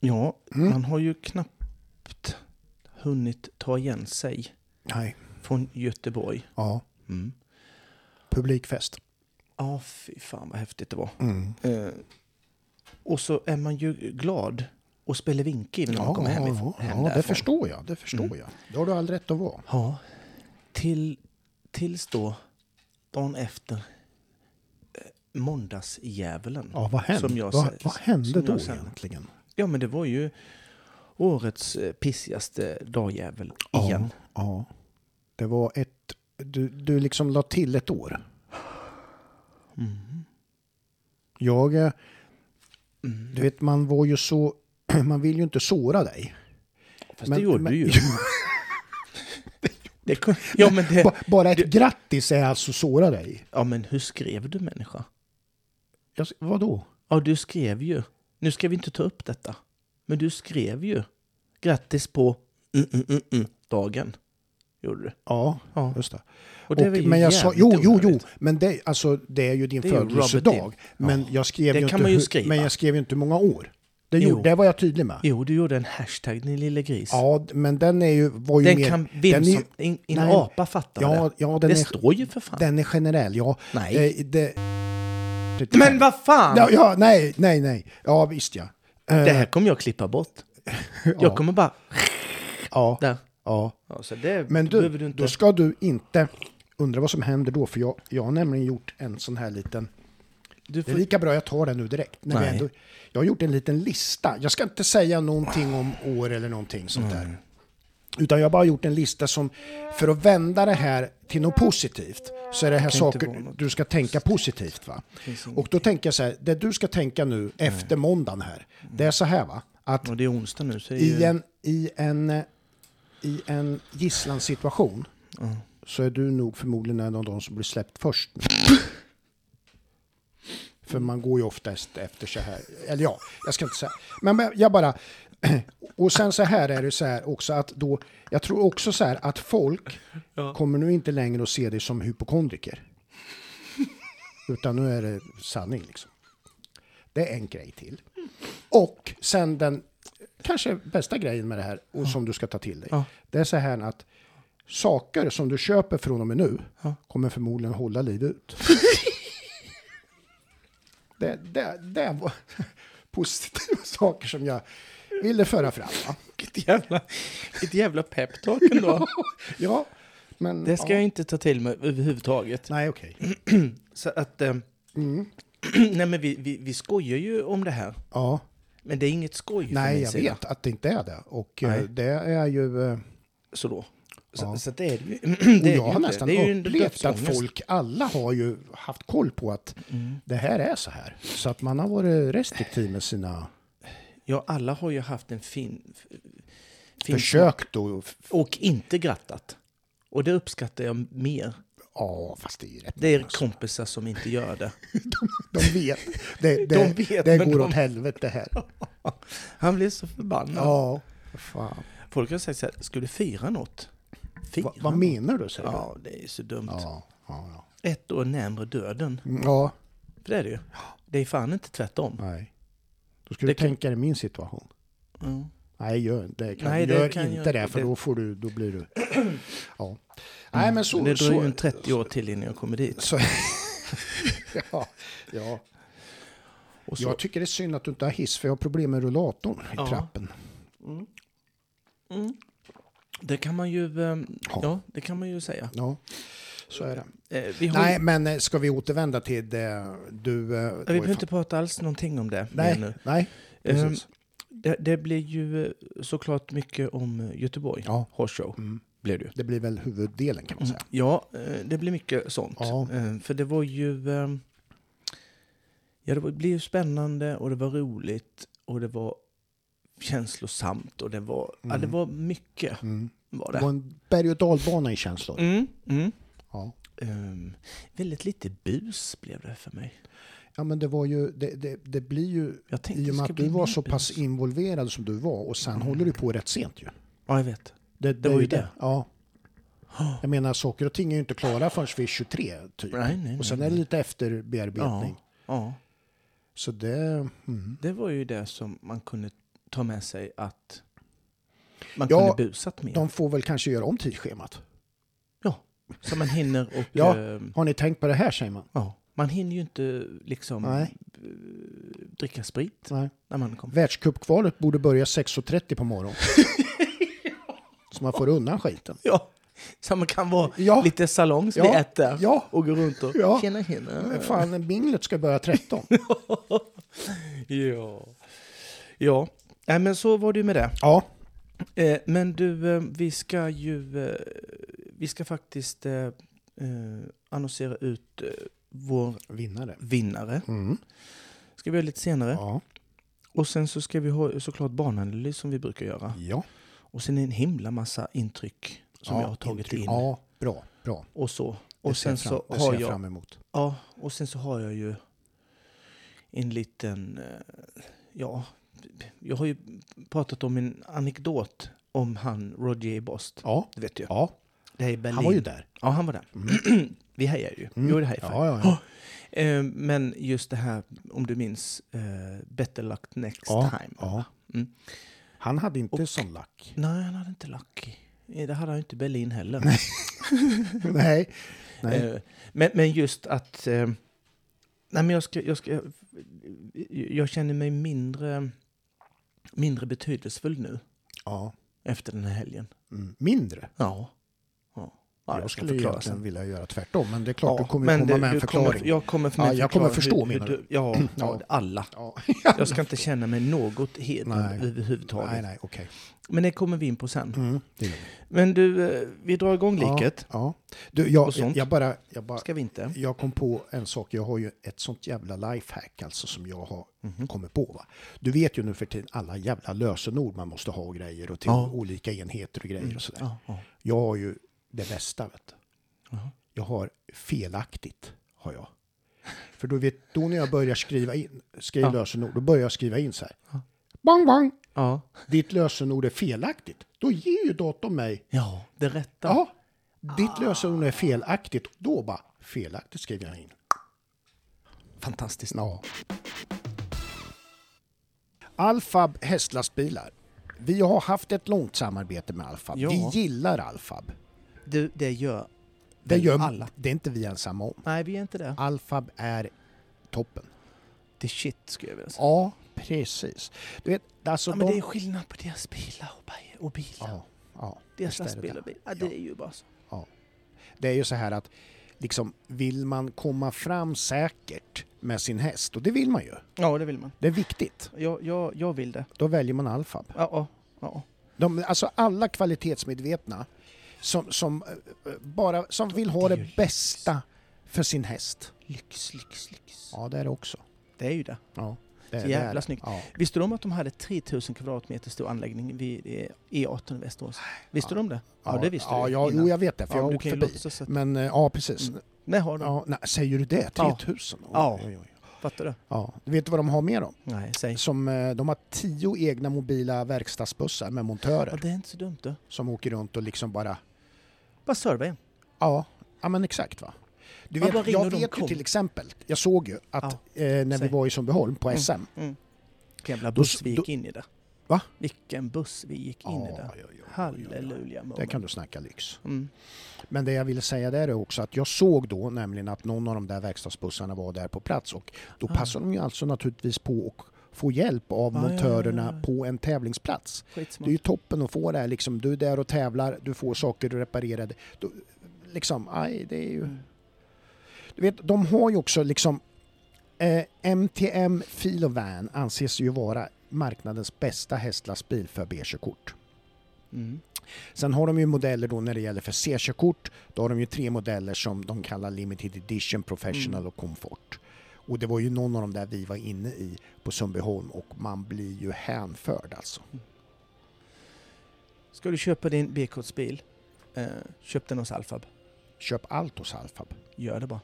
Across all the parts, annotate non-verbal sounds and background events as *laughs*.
Ja, Mm. man har ju knappt hunnit ta igen sig Nej. från Göteborg. Ja. Mm. Publikfest. Ja, fy fan vad häftigt det var. Mm. Eh, och så är man ju glad och spelar vinke när man Ja, kommer hem, ja, hem ja, det förstår jag. Det förstår Mm. jag. Det har du all rätt att vara. Ja, till, tills då, dagen efter, eh, måndagsdjävulen. Ja, vad hände, Som jag vad, vad hände då egentligen? Ja, men det var ju årets eh, pissigaste dagjävel igen. Ja. Det var ett... Du, du liksom la till ett år. Mm. Jag... eh, Mm. Du vet, man var ju så... *clears throat* Man vill ju inte såra dig. Fast Men- *laughs* det gjorde men- du ju. det, ja, men det, Ba- Bara ett grattis är alltså såra dig. ja, men hur skrev du människa? Jag, vadå? Ja, du skrev ju. Nu ska vi inte ta upp detta. Men du skrev ju. Grattis på mm, mm, dagen. Gjorde du. Ja, Ja. just det. Och det Och, men jag sa, jo, jo, jo, men det, alltså, det är ju din Det är födelsedag. Men Ja. jag skrev Det ju inte ju skriva. Men jag skrev ju inte hur många år. Det, Jo. gjorde, det var jag tydlig med. Jo, du gjorde en hashtag, din lille gris. Ja, men den är ju, var ju den mer... kan vem den är som... In Nej. apa fattar Ja, det. ja, den det är- står ju för fan. Den är generell, ja. Nej. Eh, det, Men vad fan! ja, ja, nej, nej, nej. Ja, visst ja. Eh, Det här kommer jag klippa bort. *laughs* ja, Jag kommer bara... ja, Där. ja. Ja, så det Men du, du inte... då ska du inte undra vad som händer då, för jag, jag har nämligen gjort en sån här liten... du Det är får... lika bra jag tar den nu direkt. När vi Nej. ändå, jag har gjort en liten lista. Jag ska inte säga någonting om år eller någonting sånt där. Utan jag har bara gjort en lista som, för att vända det här till något positivt, så är det här saker du ska tänka positivt. Va? Och då tänker jag så här, det du ska tänka nu efter måndagen här, det är så här va, att Och det är onsdag nu, så i en, i en, i en gisslansituation Ja. så är du nog förmodligen en av de som blir släppt först. För man går ju oftast efter så här, eller ja, jag ska inte säga, men jag bara, *clears throat* och sen så här är det så här också att då, jag tror också så här att folk Ja. kommer nu inte längre att se dig som hypokondriker. Utan nu är det sanning liksom. Det är en grej till. Och sen den kanske bästa grejen med det här och som du ska ta till dig. Ja. Det är så här att saker som du köper från och med nu Ja. kommer förmodligen hålla livet ut. *laughs* det, det, det var *laughs* positiva saker som jag ville föra fram. Va? Vilket jävla, vilket jävla peptalk ändå. Ja, men... Det ska ja. jag inte ta till mig överhuvudtaget. Nej, okej. *clears throat* Så att... Eh, Mm. *clears throat* nej, men vi, vi, vi skojar ju om det här. Ja, Men det är inget skoj nej, jag sida. vet att det inte är det. Och eh, Nej. det är ju... eh, Så då. Så, Ja. så det är det ju. *clears throat* Det är jag har nästan det är upplevt att folk, alla har ju haft koll på att Mm. det här är så här. Så att man har varit restriktiv med sina Ja, alla har ju haft en fin... fin försök då. Och inte grattat. Och det uppskattar jag mer. Ja, fast det är ju rätt. Det är alltså. kompisar som inte gör det. *laughs* De vet. Det, *laughs* det, De vet, det går de- åt helvete här. *laughs* Han blir så förbannad. Ja, fan. Folk har sagt så här, ska du fira något? Fira Va, vad något? menar du? Säger Ja, det är så dumt. du? Ja, ja, Ett år närmare döden. ja. ja, För det är det ju. Det är fan inte tvärtom. nej. Då ska Det du kan- tänka dig min situation. Mm. Nej, gör, det kan, Nej, det gör kan jag inte det, inte. för Det- då, får du, då blir du... *clears throat* Ja. Nej, men så... det dröjer ju en 30 år till innan jag kommer dit. Så, *laughs* ja, ja. Och så, Jag tycker det är synd att du inte har hiss, för jag har problem med rullatorn i Ja. trappen. mm. Det kan man ju, ehm, Ja. ja, det kan man ju säga. Ja, så är det. Eh, vi, har Nej, men eh, ska vi återvända till det du... eh, vi var behöver inte prata alls någonting om det. Nej, nu. nej. Ehm, Precis. det, det blir ju eh, såklart mycket om eh, Göteborg. Ja. Horse show Mm. blev det. Det blir väl huvuddelen kan man säga. Ja, eh, det blir mycket sånt. Ja. Eh, För det var ju... eh, Ja, det blev ju spännande och det var roligt och det var känslosamt och det var... Ja, det Mm. var mycket Mm. var Det det. var en berg och dalbana i känslor. Mm, mm. Ja. Ehm, väldigt lite bus blev det för mig. ja, men det var ju... Det, det, det blir ju... I och med att du var så pass bus. involverad som du var och sen håller du på rätt sent ju. Ja, jag vet. Det, Det var är ju det. Ja. Jag menar, saker och ting är ju inte klara förrän vid 23 typ. Nej, nej, och sen nej, är det lite efterbearbetning. Ja, ja, Så det... Mm. det var ju det som man kunde ta med sig att man Ja, kunde busat mer. De får väl kanske göra om tidsschemat. Så man hinner *laughs* och... Ja. eh, Har ni tänkt på det här säger man? ja. Man hinner ju inte liksom Nej. eh, dricka sprit Nej. när man kommer. Världscupkvalet borde börja 6.30 på morgonen. *laughs* Så man får undan skiten. Ja, så man kan vara Ja. lite salongs Ja. där Ja, och gå runt och Ja. tjena tjena. men fan, minglet ska börja 13. *laughs* Ja. Ja, Nej, men så var det ju med det. Ja, Eh, men du, vi ska ju... Vi ska faktiskt eh, eh, annonsera ut eh, vår vinnare. vinnare. Mm. ska vi göra lite senare. Ja. Och sen så ska vi ha såklart bananalys som vi brukar göra. ja. Och sen en himla massa intryck som ja, jag har tagit intryck. in. Ja, bra, bra. Och så. Och sen fram, så det har jag jag... fram emot. Ja, och sen så har jag ju en liten... eh, Ja, jag har ju pratat om en anekdot om han Roger Bost. Ja, Det vet du. ja. Det är Berlin. han var ju där. Ja, han var där. *clears throat* Vi hejar ju. Mm. gjorde high five. Ja, ja, ja. *clears throat* Eh, Men just det här, om du minns, eh, Better luck next time. ja. Mm. Han hade inte Och- sån lack. Nej, han hade inte. Eh, Det hade han inte i Berlin heller. *laughs* Nej. Nej. Eh, Men, men just att... eh, Nej, men jag, ska, jag, ska, jag känner mig mindre, mindre betydelsefull nu Ja. efter den här helgen. Mm. Mindre. Ja. Ja jag skulle egentligen vilja göra tvärtom, men det är klart Ja, du kommer komma det- med en förklaring. Kommer, jag kommer för Ja, jag kommer förstå, hur, menar du? *clears throat* Ja, ja, alla. Ja. Jag ska inte känna mig något *laughs* Nej. överhuvudtaget. Nej, nej, okej. Men det kommer vi in på sen. Mm. Men du, eh, vi drar igång liket. Ja, ja. Du, jag, jag, bara, jag, bara, Ska vi inte? jag kom på en sak. Jag har ju ett sånt jävla lifehack alltså som jag har Mhm. kommit på. Va? Du vet ju nu för tiden alla jävla lösenord man måste ha och grejer och till olika enheter och grejer och sådär. Ja, ja. Jag har ju det bästa, vet du. Jag har felaktigt, har jag. För då, vet, då när jag börjar skriva in, skriva Ja. lösenord, då börjar jag skriva in så här. Ja. Bang, bang! ja. Ditt lösenord är felaktigt. Då ger ju datorn mig, Ja, det rätta. ja, ditt lösenord är felaktigt. Då bara, felaktigt skriver jag in. Fantastiskt. Ja. Alfab hästlastbilar. Vi har haft ett långt samarbete med Alfab. Ja. Vi gillar Alfab. Du, det gör Det gör alla. Det är inte vi ensamma om. Nej, vi är inte det. Alfab är toppen. Det är shit, skulle jag vilja säga. Ja, precis. Du vet, alltså Ja, men de... det är skillnad på deras bilar och, och bilar. Ja, ja, deras lastbilar och bilar. Ja, det är ju bara så. Det är ju så här att liksom, vill man komma fram säkert med sin häst, och det vill man ju, Ja, det vill man. det är viktigt, Jag, jag, jag vill det. då väljer man Alfab. Ja, ja, ja. De, alltså alla kvalitetsmedvetna som, som, eh, bara, som vill ha Det bästa för sin häst. Lyx, lyx, lyx. Ja, det är det också. Det är ju det. Ja, det, Så jävla är det. snyggt. Ja. Visste du om att de hade 3000 kvadratmeter stor anläggning vid eh, E18 i Västerås? Visste du om det? Ja, det visste ja, du ja. Jo, jag vet det, för Ja, jag har du åkt förbi. att... Men eh, ja, precis. Mm. Nej, har de. Ja, nej, säger du det? Ja. 3000? Oj, Ja. oj, oj. Fattar du? Ja. Du vet vad de har med dem? Nej, säg. Som, eh, de har tio egna mobila verkstadsbussar med montörer Ja, det är inte så dumt du. som åker runt och liksom bara... Bara serva. Ja, ja men exakt va. Du Ja, vet, jag vet ju kom. till exempel, jag såg ju att eh, när vi säg. var i Sundbyholm på Mm. SM. Mm. Vilken jävla Då buss s- vi då- gick in i där. Va? Vilken buss vi gick in i Ja, där. ja, ja, ja, ja. Halleluja. Det moment. kan du snacka lyx. Mm. Men det jag ville säga där är också att jag såg då nämligen att någon av de där verkstadsbussarna var där på plats och då Ah. passar de ju alltså naturligtvis på att få hjälp av Ah, ja, montörerna ja, ja. på en tävlingsplats. Det är Skitsmart. ju toppen att få det här liksom, du är där och tävlar, du får saker reparerade. Då, liksom, aj, det är ju... Mm. Du vet, de har ju också liksom eh, MTM Filovan anses ju vara marknadens bästa hästlastbil för B-körkort. Mm. Sen har de ju modeller då när det gäller för C-körkort. Då har de ju tre modeller som de kallar Limited Edition, Professional Mm. och Comfort. Och det var ju någon av dem där vi var inne i på Sundbyholm och man blir ju hänförd alltså. Ska du köpa din B-kortsbil, eh, köp den hos Alfab. Köp allt hos Alfab. Gör det bara.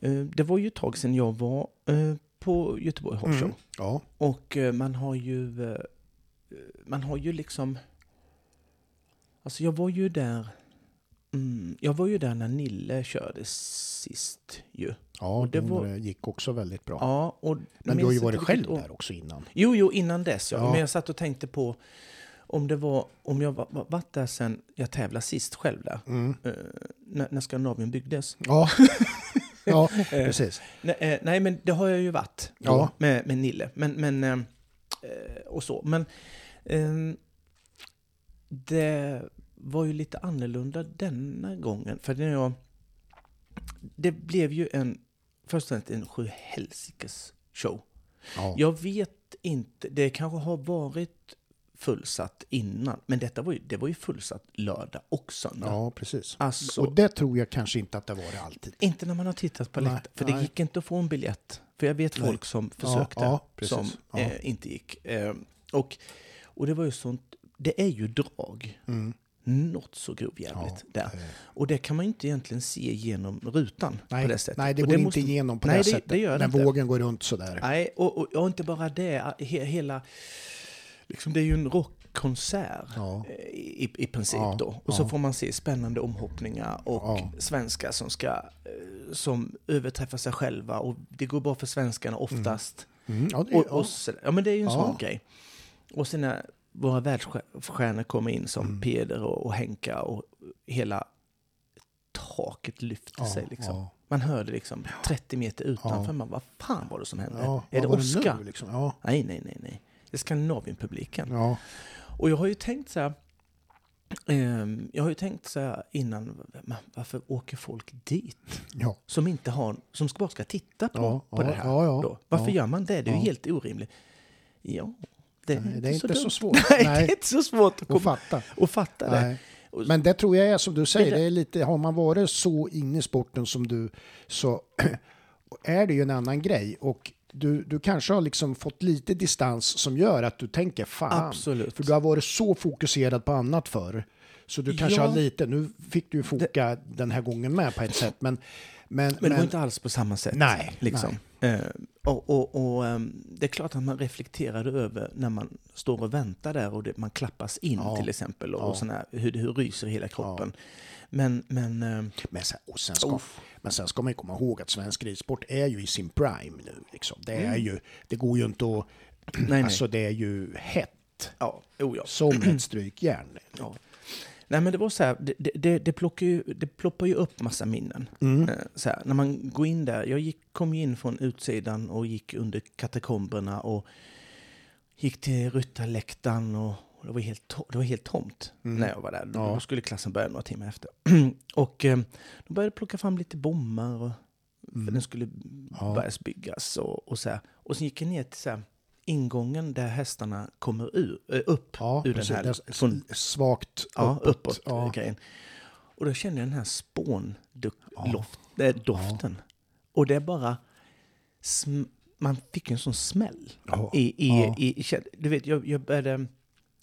Eh, det var ju ett tag sedan jag var eh, på Göteborg Horse Show. Mm. Ja. Och eh, man har ju... Man har ju liksom... Alltså jag var ju där Mm, jag var ju där när Nille körde sist ju. Ja, det det var- gick också väldigt bra. Ja, och Men du har ju varit själv år. där också innan. Jo, jo, innan dess ja. Ja. Men jag satt och tänkte på om det var, om jag var, var- varit där sen jag tävlade sist själv där. Mm. eh, när, när Skandinavien byggdes. Ja, *laughs* ja precis. Nej, eh, nej, men det har jag ju varit då, Ja. med, med Nille. Men, men, eh, eh, och så. Men ehm, det var ju lite annorlunda denna gången. För när jag, det blev ju en, först och främst en sjuhelsikes show. Ja. Jag vet inte, det kanske har varit fullsatt innan, men detta var ju, det var ju fullsatt lördag och söndag. ja, precis. Alltså, Och det tror jag kanske inte att det var det alltid. inte när man har tittat på läktaren, för det nej. gick inte att få en biljett. För jag vet Nej. folk som Ja, försökte, ja, precis. som Ja. eh, inte gick. Eh, och, och det var ju sånt, det är ju drag. Mm. Något så grovjävligt där. eh, Och det kan man inte egentligen se genom rutan Nej, på det sättet. nej, det går inte måste- igenom på Nej, det, det- sättet. det gör det när inte. vågen går runt sådär. Nej, och, och, och inte bara det. He, hela, liksom det är ju en rockkonsert Ja. eh, i, i princip Ja, då. Och så ja. får man se spännande omhoppningar och Ja. svenskar som ska eh, som överträffar sig själva och det går bra för svenskarna oftast. Mm, ja, det, Och, ja. och ja, men det är ju en Ja. sån grej. Och sen våra världsstjärnor kommer in som Mm. Peder och, och Henka och hela taket lyfter Ja, sig liksom. ja. Man hör det liksom 30 meter utanför. Ja. Man, vad fan var det som hände? Ja, är det Oscar? liksom? Ja, Nej, nej, nej, nej. Det är Skandinavienpubliken. ja. Och jag har ju tänkt så här, ehm, jag har ju tänkt så här innan, varför åker folk dit? ja. Som inte har, som bara ska titta på, på det här. då. Varför gör man det? Det är ju helt orimligt. Ja, det är, Nej, inte, det är så inte så svårt. Nej, Nej. det är inte så svårt att, komma, fatta. och fatta det. Men det tror jag är som du säger, Det- det är lite, har man varit så inne i sporten som du så *clears throat* är det ju en annan grej. Och du, du kanske har liksom fått lite distans som gör att du tänker fan. Absolut. För du har varit så fokuserad på annat förr. Så du kanske Ja. har lite, nu fick du ju foka den här gången med på ett sätt. Men, men, Men det var inte alls på samma sätt. Nej, liksom. Eh, och och, och ehm, det är klart att man reflekterade över när man står och väntar där och det, man klappas in Ja. till exempel och, Ja. och sån här, hur, hur ryser hela kroppen. Men, men ehm, Men sen, och sen ska, men sen ska man komma ihåg att svensk ridsport är ju i sin prime nu. Liksom. Det, är ju, det går ju inte att... nej, nej. Alltså det är ju hett ja, oh ja. som ett strykjärn. ja. Nej men det var så här, det, det- det, plockar ju, det ploppar ju upp massa minnen. Mm. Eh, Så här, när man går in där, jag gick, kom in från utsidan och gick under katakomberna och gick till ryttarläktaren och och det var helt, det var helt tomt Mm. när jag var där. Ja. Då skulle klassen börja några timmar efter. *clears throat* och eh, de började plocka fram lite bommar och för den skulle Mm. Ja. börjas byggas och, och så här. Och sen gick jag ner till så här, ingången där hästarna kommer ur, eh, upp Ja, ur precis. den här är från, svagt ja, uppåt. uppåt Ja. grejen. Och då kände jag den här Ja. spåndoften. Och det är bara... Man fick en sån smäll. Ja. I, i, Ja. i, i, du vet, jag, jag började...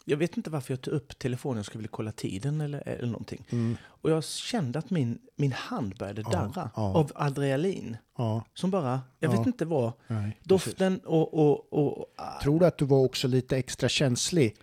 Jag vet inte varför jag tog upp telefonen, jag skulle vilja kolla tiden eller, eller någonting. Mm. Och jag kände att min, min hand började Ja, darra ja. av adrenalin. Ja, Som bara, jag Ja. vet inte vad, nej, doften och... och, och ah, Tror du att du var också lite extra känslig?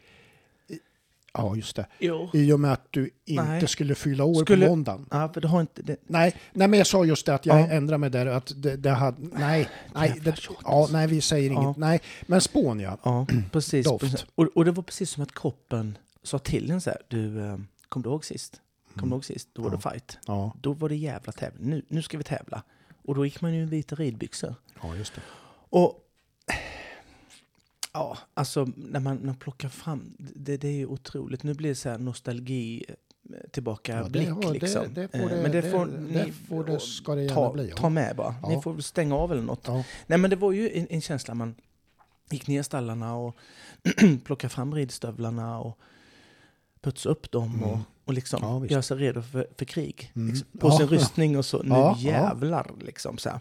Ja, just det. jo. I och med att du inte Nej. skulle fylla år Skulle- på måndagen. Ja, för det har inte... Det, Nej, nej, men jag sa just det att jag Ja. ändrade mig där. Att det, det hade, nej, nej, det, ja, nej, vi säger Ja. inget. Nej, men spån ja. Ja, *clears throat* precis. Precis. Och, och det var precis som att kroppen sa till en så här, du, eh, kom du ihåg sist? Kom du ihåg sist? Då var det fight. Ja, Då var det jävla tävling. Nu, nu ska vi tävla. Och då gick man ju i vita ridbyxor. ja just det. Och ja, alltså när man, när man plockar fram, det, det är ju otroligt. Nu blir det så här nostalgi eh, tillbaka Ja, det blick har- det- liksom. det får Eh, det- Men det det- får det ni får det- ska det ta, bli, ja. ta med bara. Ja. Ni får stänga av eller något. Ja, Nej men det var ju en, en känsla man gick ner i stallarna och *clears throat* plockade fram ridstövlarna och putsade upp dem och, och liksom Mm. Ja, göra sig redo för, för krig. Mm. Liksom, på sin rustning och så, nu ja. jävlar liksom så här.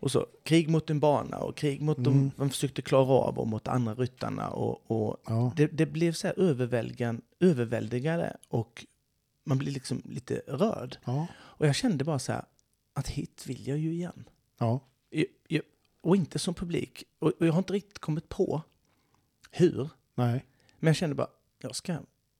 Och så krig mot en bana och krig mot Mm. man försökte klara av och mot andra ryttarna och, och ja. det, det blev så här överväldigan, överväldigande och man blir liksom lite rörd. ja. Och jag kände bara så här att hit vill jag ju igen. ja. Jag- jag- Och inte som publik. Och och jag har inte riktigt kommit på hur. Nej. Men jag kände bara, jag ska,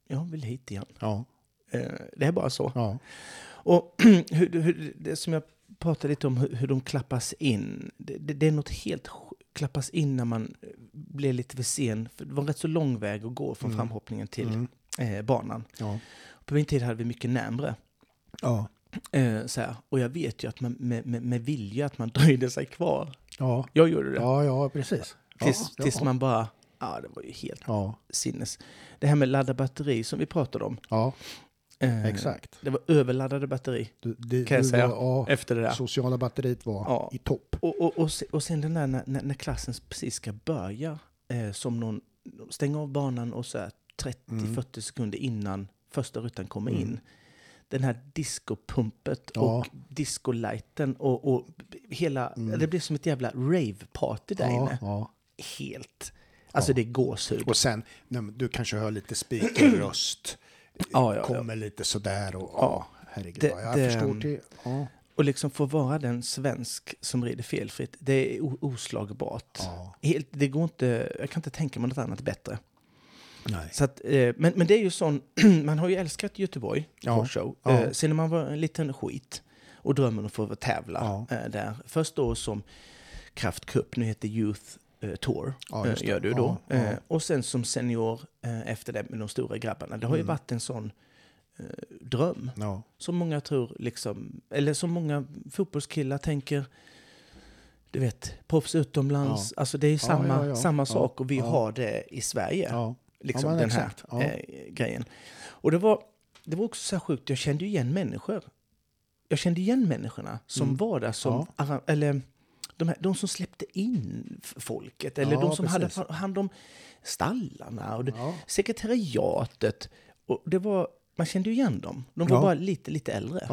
jag vill hit igen. Ja. Eh, det är bara så. Ja. Och *clears throat* hur, hur, det som jag pratade lite om, hur, hur de klappas in. Det, det, det är något helt klappas in när man eh, blir lite för sen. För det var en rätt så lång väg att gå från Mm. framhoppningen till Mm. eh, banan. Ja. På min tid hade vi mycket närmre. Ja. Eh, så här. Och jag vet ju att man med, med, med vilja att man *laughs* dröjde sig kvar. Ja. Jag gjorde det. Ja, ja, precis. tills, ja, tills man bara, ja det var ju helt sinnes. Det här med ladda batteri som vi pratade om. ja Eh, exakt. Det var överladdade batteri Du, det, kan jag säga. Var, ja, efter det där. sociala batteriet var Ja. i topp. Och, och, och, och sen den där när, när, klassen precis ska börja, eh, som någon stänger av banan och så här 30-40 sekunder innan första rutan kommer Mm. in. Den här discopumpet Ja. och discolighten och, och hela, det blir som ett jävla rave-party där Mm. Ja, inne. ja. Helt. Alltså det är gåshud. Och sen, nej, du kanske hör lite speakerröst. Ja, ja, ja. kommer lite sådär och Ja. ja, herregud. Det- ja, jag det- förstår till. Ja. Och liksom få vara den svensk som rider felfritt, det är oslagbart. Ja. Helt, det går inte, jag kan inte tänka mig något annat bättre. Nej. Så att, eh, men, men det är ju sån, *clears throat* man har ju älskat Göteborg Ja, Show. ja. Eh, sen när man var en liten skit och drömmen att få tävla Ja. eh, där. Först då som Kraft Cup, nu heter Youth Tour, Ja, eh, gör du då. Ja, ja. Eh, och sen som senior eh, efter det med de stora grabbarna. Det har ju Mm. varit en sån eh, dröm. Ja. Som många tror, liksom, eller som många fotbollskillar tänker, du vet, proffs utomlands. Alltså det är samma, samma son och vi har det i Sverige. Liksom den här eh, grejen. Och det var, det var också så sjukt, jag kände igen människor. Jag kände igen människorna som Mm. var där som, eller de, här, de som släppte in folket, eller Ja, de som precis. hade hand om stallarna och det, Ja. sekretariatet. Och det var, man kände ju igen dem. De var Ja. bara lite, lite äldre.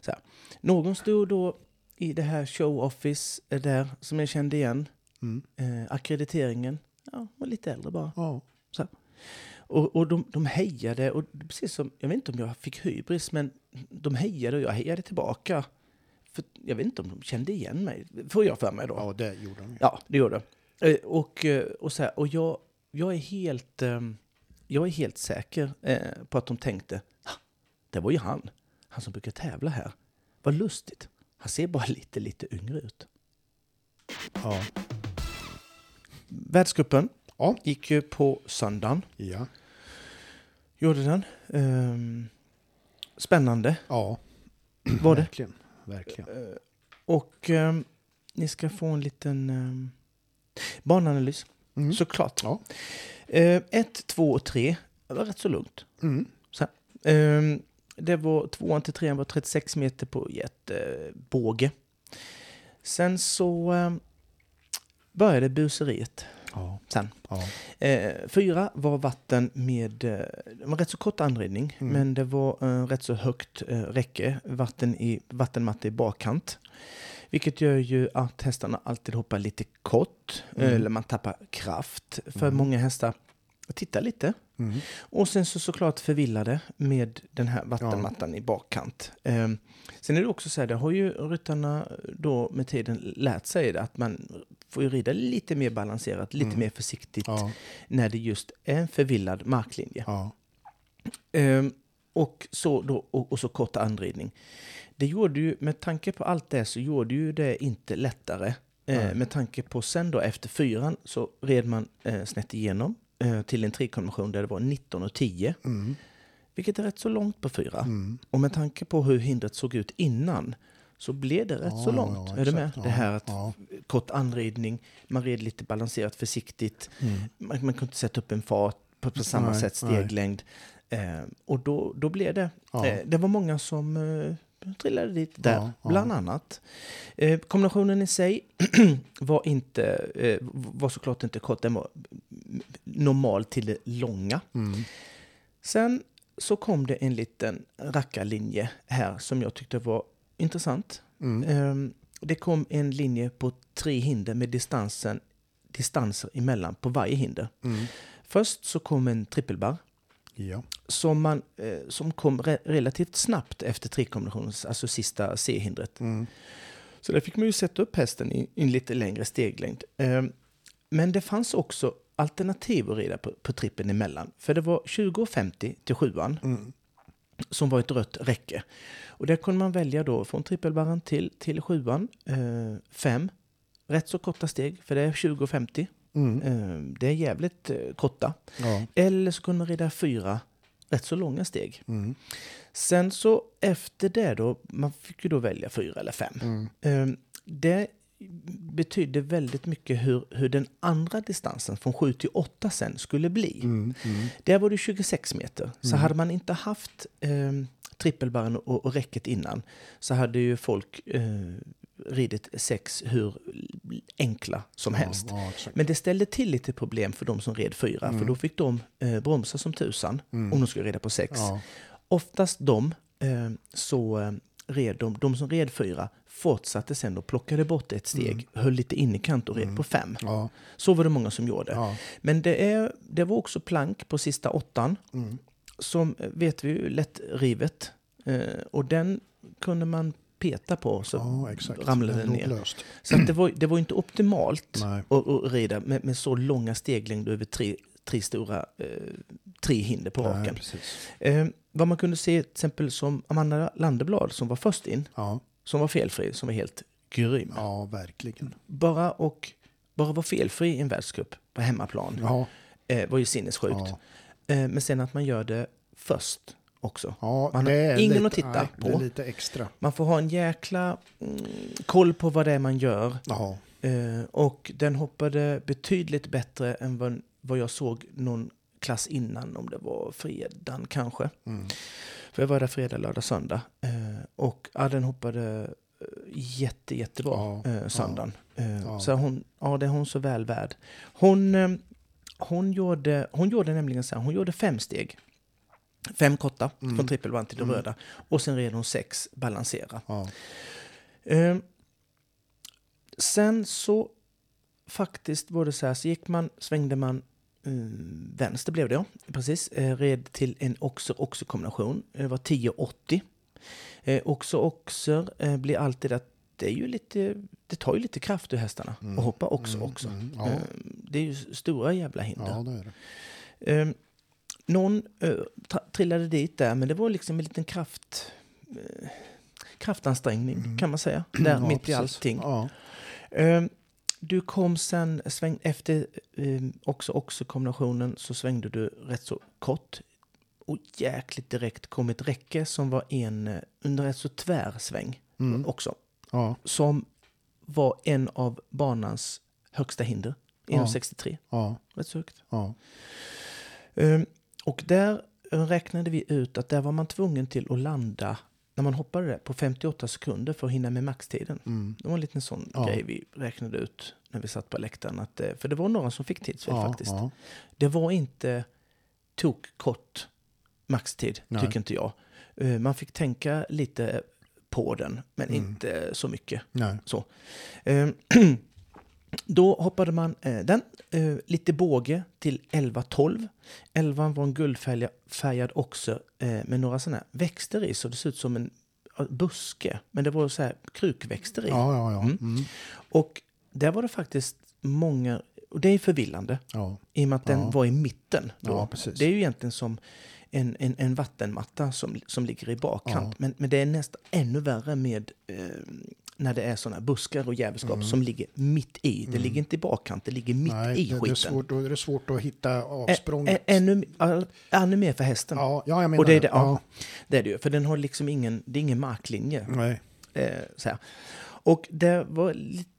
Så här. Någon stod då i det här show office eh, där som jag kände igen. Mm. Eh, akkrediteringen, ja, var lite äldre bara. Ja. Så. här. Och, och de, de hejade, och precis som, jag vet inte om jag fick hybris, men de hejade och jag hejade tillbaka. För jag vet inte om de kände igen mig, får jag för mig då. ja, det gjorde de ju. Ja, det gjorde det. Eh, Och, eh, och, så här, och jag, jag, är helt, eh, jag är helt säker eh, på att de tänkte, "Ah, det var ju han, han som brukar tävla här. Vad lustigt. Han ser bara *laughs* lite, lite yngre ut. Ja. Världscupen Ja. gick ju på söndagen. Ja. Gjorde den. Ehm, spännande ja. var det. Verkligen. Verkligen. Eh, och ehm, ni ska få en liten um, bananalys, Mm. såklart. Ja. Eh, ett, två och tre det var rätt så lugnt. Mm. Ehm, det var tvåan till trean var 36 meter på jättebåge. Sen så ehm, började buseriet. Ja. Sen. Ja. Eh, fyra var vatten med eh, det var rätt så kort anredning, Mm. men det var eh, rätt så högt eh, räcke, vatten i, vattenmatta i bakkant. Vilket gör ju att hästarna alltid hoppar lite kort, Mm. eller man tappar kraft. För Mm. många hästar tittar lite. Mm. Och sen så såklart förvillade med den här vattenmattan i bakkant. Ehm, sen är det också så här, det har ju ryttarna då med tiden lärt sig att man får ju rida lite mer balanserat, lite Mm. mer försiktigt Ja. när det just är en förvillad marklinje. Ja. Ehm, och, så då, och, och så kort anridning. Det gjorde ju, med tanke på allt det så gjorde ju det inte lättare. Eh, med tanke på sen då efter fyran så red man eh, snett igenom eh, till en trikombination där det var 19 och 10. Mm. Vilket är rätt så långt på fyra. Mm. Och med tanke på hur hindret såg ut innan så blev det rätt Ja, så ja, långt. ja, är du med? exakt. Det Ja, här att ja. kort anridning, man red lite balanserat försiktigt. Mm. Man, man kunde inte sätta upp en fart på, på samma Nej, sätt, steglängd. Eh, och då, då blev det... Ja. Eh, det var många som eh, trillade dit där, Ja, ja. bland annat. Eh, kombinationen i sig *clears throat* var, inte, eh, var såklart inte kort, den var normal till det långa. Mm. Sen så kom det en liten rackarlinje här som jag tyckte var intressant. Mm. Ehm, Det kom en linje på tre hinder med distansen, distanser emellan på varje hinder. Mm. Först så kom en trippelbar Ja. som, man, eh, som kom re relativt snabbt efter trekombinationens, alltså sista C-hindret. Mm. Så där fick man ju sätta upp hästen i, i en lite längre steglängd. Ehm, Men det fanns också alternativ att rida på, på trippen emellan. För det var 20,50 till sjuan. Mm. som var ett rött räcke. Och där kunde man välja då från trippelbarren till, till sjuan, eh, fem, rätt så korta steg, för det är 20 och 50. Mm. Eh, det är jävligt eh, korta. Ja. Eller så kunde man rida fyra rätt så långa steg. Mm. Sen så efter det då, man fick ju då välja fyra eller fem. Mm. Eh, det betydde väldigt mycket hur, hur den andra distansen från 7 till 8 sen skulle bli. Mm. Mm. Där var det 26 meter. Så Mm. hade man inte haft eh, trippelbarren och, och räcket innan så hade ju folk eh, ridit sex hur enkla som helst. Ja. Men det ställde till lite problem för de som red fyra, Mm. för då fick de eh, bromsa som tusan Mm. om de skulle rida på sex. Ja. Oftast de eh, så eh, red de, de som red fyra fortsatte sen och plockade bort ett steg, höll lite innerkant och red Mm. på fem. Ja. Så var det många som gjorde. Ja. Men det, är, det var också plank på sista åttan Mm. som eh, vet vi ju lätt rivet. Eh, och den kunde man peta på så ja, exakt. ramlade den ner. löst. Så det, var, det var inte optimalt att, att rida med, med så långa steglängder över tre, tre stora eh, tre hinder på raken. Eh, vad man kunde se till exempel som Amanda Landeblad som var först in, Ja. som var felfri, som var helt grym. ja, verkligen. Bara och bara vara felfri i en världscup på hemmaplan Ja. eh, var ju sinnessjukt. Ja. Eh, men sen att man gör det först också. Ja, Man har ingen lite, att titta nej, på. lite extra. Man får ha en jäkla mm, koll på vad det är man gör. Ja. Eh, och den hoppade betydligt bättre än vad, vad jag såg någon klass innan, om det var fredagen kanske. Mm. För jag var där fredag, lördag, söndag. Eh, och ja, den hoppade eh, jätte, jättebra Ja, eh, söndagen. Eh, ja. Så hon, ja, det är hon så väl värd. Hon, eh, hon, gjorde, hon gjorde nämligen så här, hon gjorde fem steg. Fem korta Mm. från trippelband till det Mm. röda. Och sen red hon sex balansera. Ja. Eh, sen så faktiskt var det så här, så gick man, svängde man mm, vänster blev det ja, precis. Eh, red till en oxer-oxer-kombination. Det var 10,80. Eh, oxer-oxer eh, blir alltid att det är ju lite, det tar ju lite kraft ur hästarna Mm. att hoppa också Mm, också. mm, ja. Eh, det är ju stora jävla hinder. ja, det det. Eh, någon eh, trillade dit där, men det var liksom en liten kraft, eh, kraftansträngning Mm. kan man säga. Där Ja, mitt i allting. Ja. Eh, du kom sen, sväng, efter eh, också, också kombinationen så svängde du rätt så kort. Och jäkligt direkt kom ett räcke som var en, eh, under rätt så tvär sväng Mm. också. Ja. Som var en av banans högsta hinder. Ja. 1,63. Ja. Rätt så högt. Ja. Ehm, Och där räknade vi ut att där var man tvungen till att landa när man hoppade det, på 58 sekunder för att hinna med maxtiden. Mm. Det var en liten sån Ja. grej vi räknade ut när vi satt på läktaren. Att, eh, för det var några som fick tidsfel Ja, faktiskt. ja. Det var inte tok kort maxtid, Nej. tycker inte jag. Eh, Man fick tänka lite på den, men Mm. inte så mycket. Nej. Så. *clears throat* Då hoppade man eh, den eh, lite båge till 11-12. 11 var en guldfärgad också eh, med några sådana här växter i, så det ser ut som en buske. Men det var så här krukväxter i. Ja, ja, ja. Mm. Mm. Och där var det faktiskt många, och det är förvillande ja. i och med att den Ja. var i mitten. Då. Ja. Det är ju egentligen som en, en, en vattenmatta som, som ligger i bakkant. Men, men det är nästan ännu värre med eh, när det är sådana buskar och jävelskap som ligger mitt i. Det ligger inte i bakkant, det ligger mitt Mm. Nej, i det, det, är skiten. svårt, då är det svårt att hitta Ä- avsprånget. ä- ännu, all- ännu mer för hästen. ja, ja, jag menar och det är det, Ja. ja. det är det ju. För den har liksom ingen, det är ingen marklinje. Nej. Eh, så här. Och det var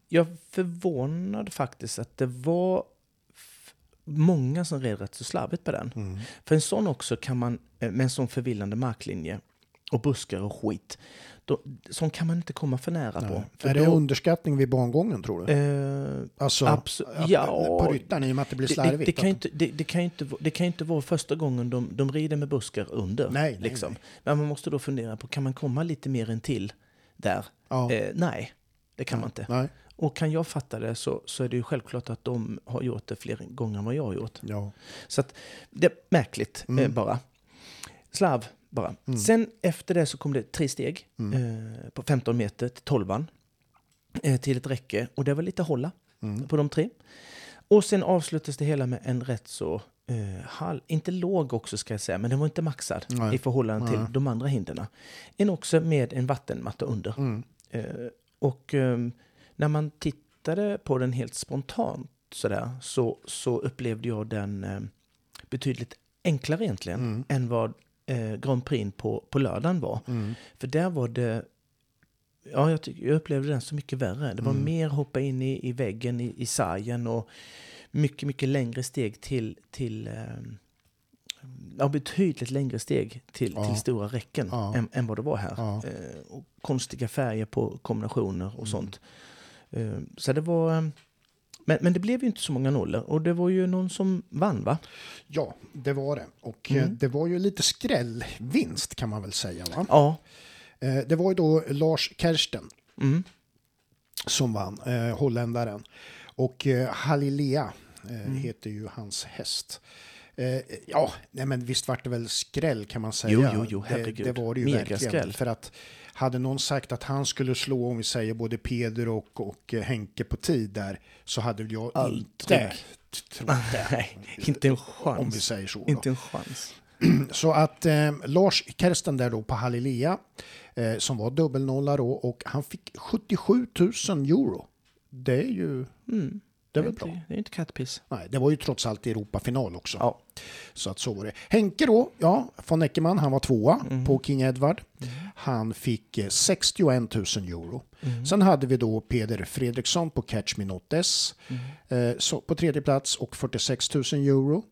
jag förvånade faktiskt att det var många som red rätt så slarvigt på den. Mm. För en sån också kan man, eh, med en sån förvillande marklinje och buskar och skit, då, sån kan man inte komma för nära på. Nej. För Är det då, underskattning vid bangången tror du? eh, alltså, abso- att- ja, på ryttaren i och med att det blir slarvigt. det, det, kan inte, det, det, kan inte, det kan inte vara första gången de, de rider med buskar under. Nej, nej, liksom. nej. Men man måste då fundera på, kan man komma lite mer än till där? ja. Eh, nej, det kan man inte. Nej. Och kan jag fatta det så, så är det ju självklart att de har gjort det fler gånger än vad jag har gjort. Ja. Så att det är märkligt Mm. eh, bara. Slarv bara. Mm. Sen efter det så kom det tre steg Mm. eh, på 15 meter till 12 eh, till ett räcke. Och det var lite hålla Mm. på de tre. Och sen avslutades det hela med en rätt så eh, hal, inte låg också ska jag säga, men den var inte maxad Nej. i förhållande till Nej. de andra hindren. En också med en vattenmatta under. Mm. Eh, och ehm, när man tittade på den helt spontant sådär, så, så upplevde jag den eh, betydligt enklare egentligen Mm. än vad eh, Grand Prix på, på lördagen var. Mm. För där var det... Ja, jag, tyck, jag upplevde den så mycket värre. Det var Mm. mer hoppa in i, i väggen i, i sargen och mycket, mycket längre steg till... till ehm, ja, betydligt längre steg till, Ja. till stora räcken Ja. än, än vad det var här. Ja. Eh, och konstiga färger på kombinationer och Mm. sånt. Eh, så det var... men, men det blev ju inte så många nollor och det var ju någon som vann va? Ja, det var det. Och eh, Mm. det var ju lite skrällvinst kan man väl säga. Va? Ja. Eh, det var ju då Lars Kersten Mm. som vann, eh, holländaren. Och eh, Halilea eh, Mm. heter ju hans häst. Eh, ja, nej men visst vart det väl skräll kan man säga. Jo, jo, jo, det, herregud. det var det ju Mega verkligen. skräll. För att hade någon sagt att han skulle slå, om vi säger både Peder och, och eh, Henke på tid där, så hade jag Aldrig. inte trott det. *laughs* Nej, inte en Om vi chans. säger så. då. Inte en chans. *clears throat* Så att eh, Lars Kersten där då på Halilea, eh, som var dubbelnolla då, och han fick 77 000 euro. Det är ju, Mm. Det är väl inte, bra. Det är inte kattpiss. Nej, det var ju trots allt Europafinal också. Ja. Så att så var det. Henke då, ja, von Eckermann, han var tvåa Mm. på King Edward. Han fick eh, 61 000 euro. Mm. Sen hade vi då Peder Fredriksson på Catch Me Not S Mm. eh, på tredje plats och 46 000 euro.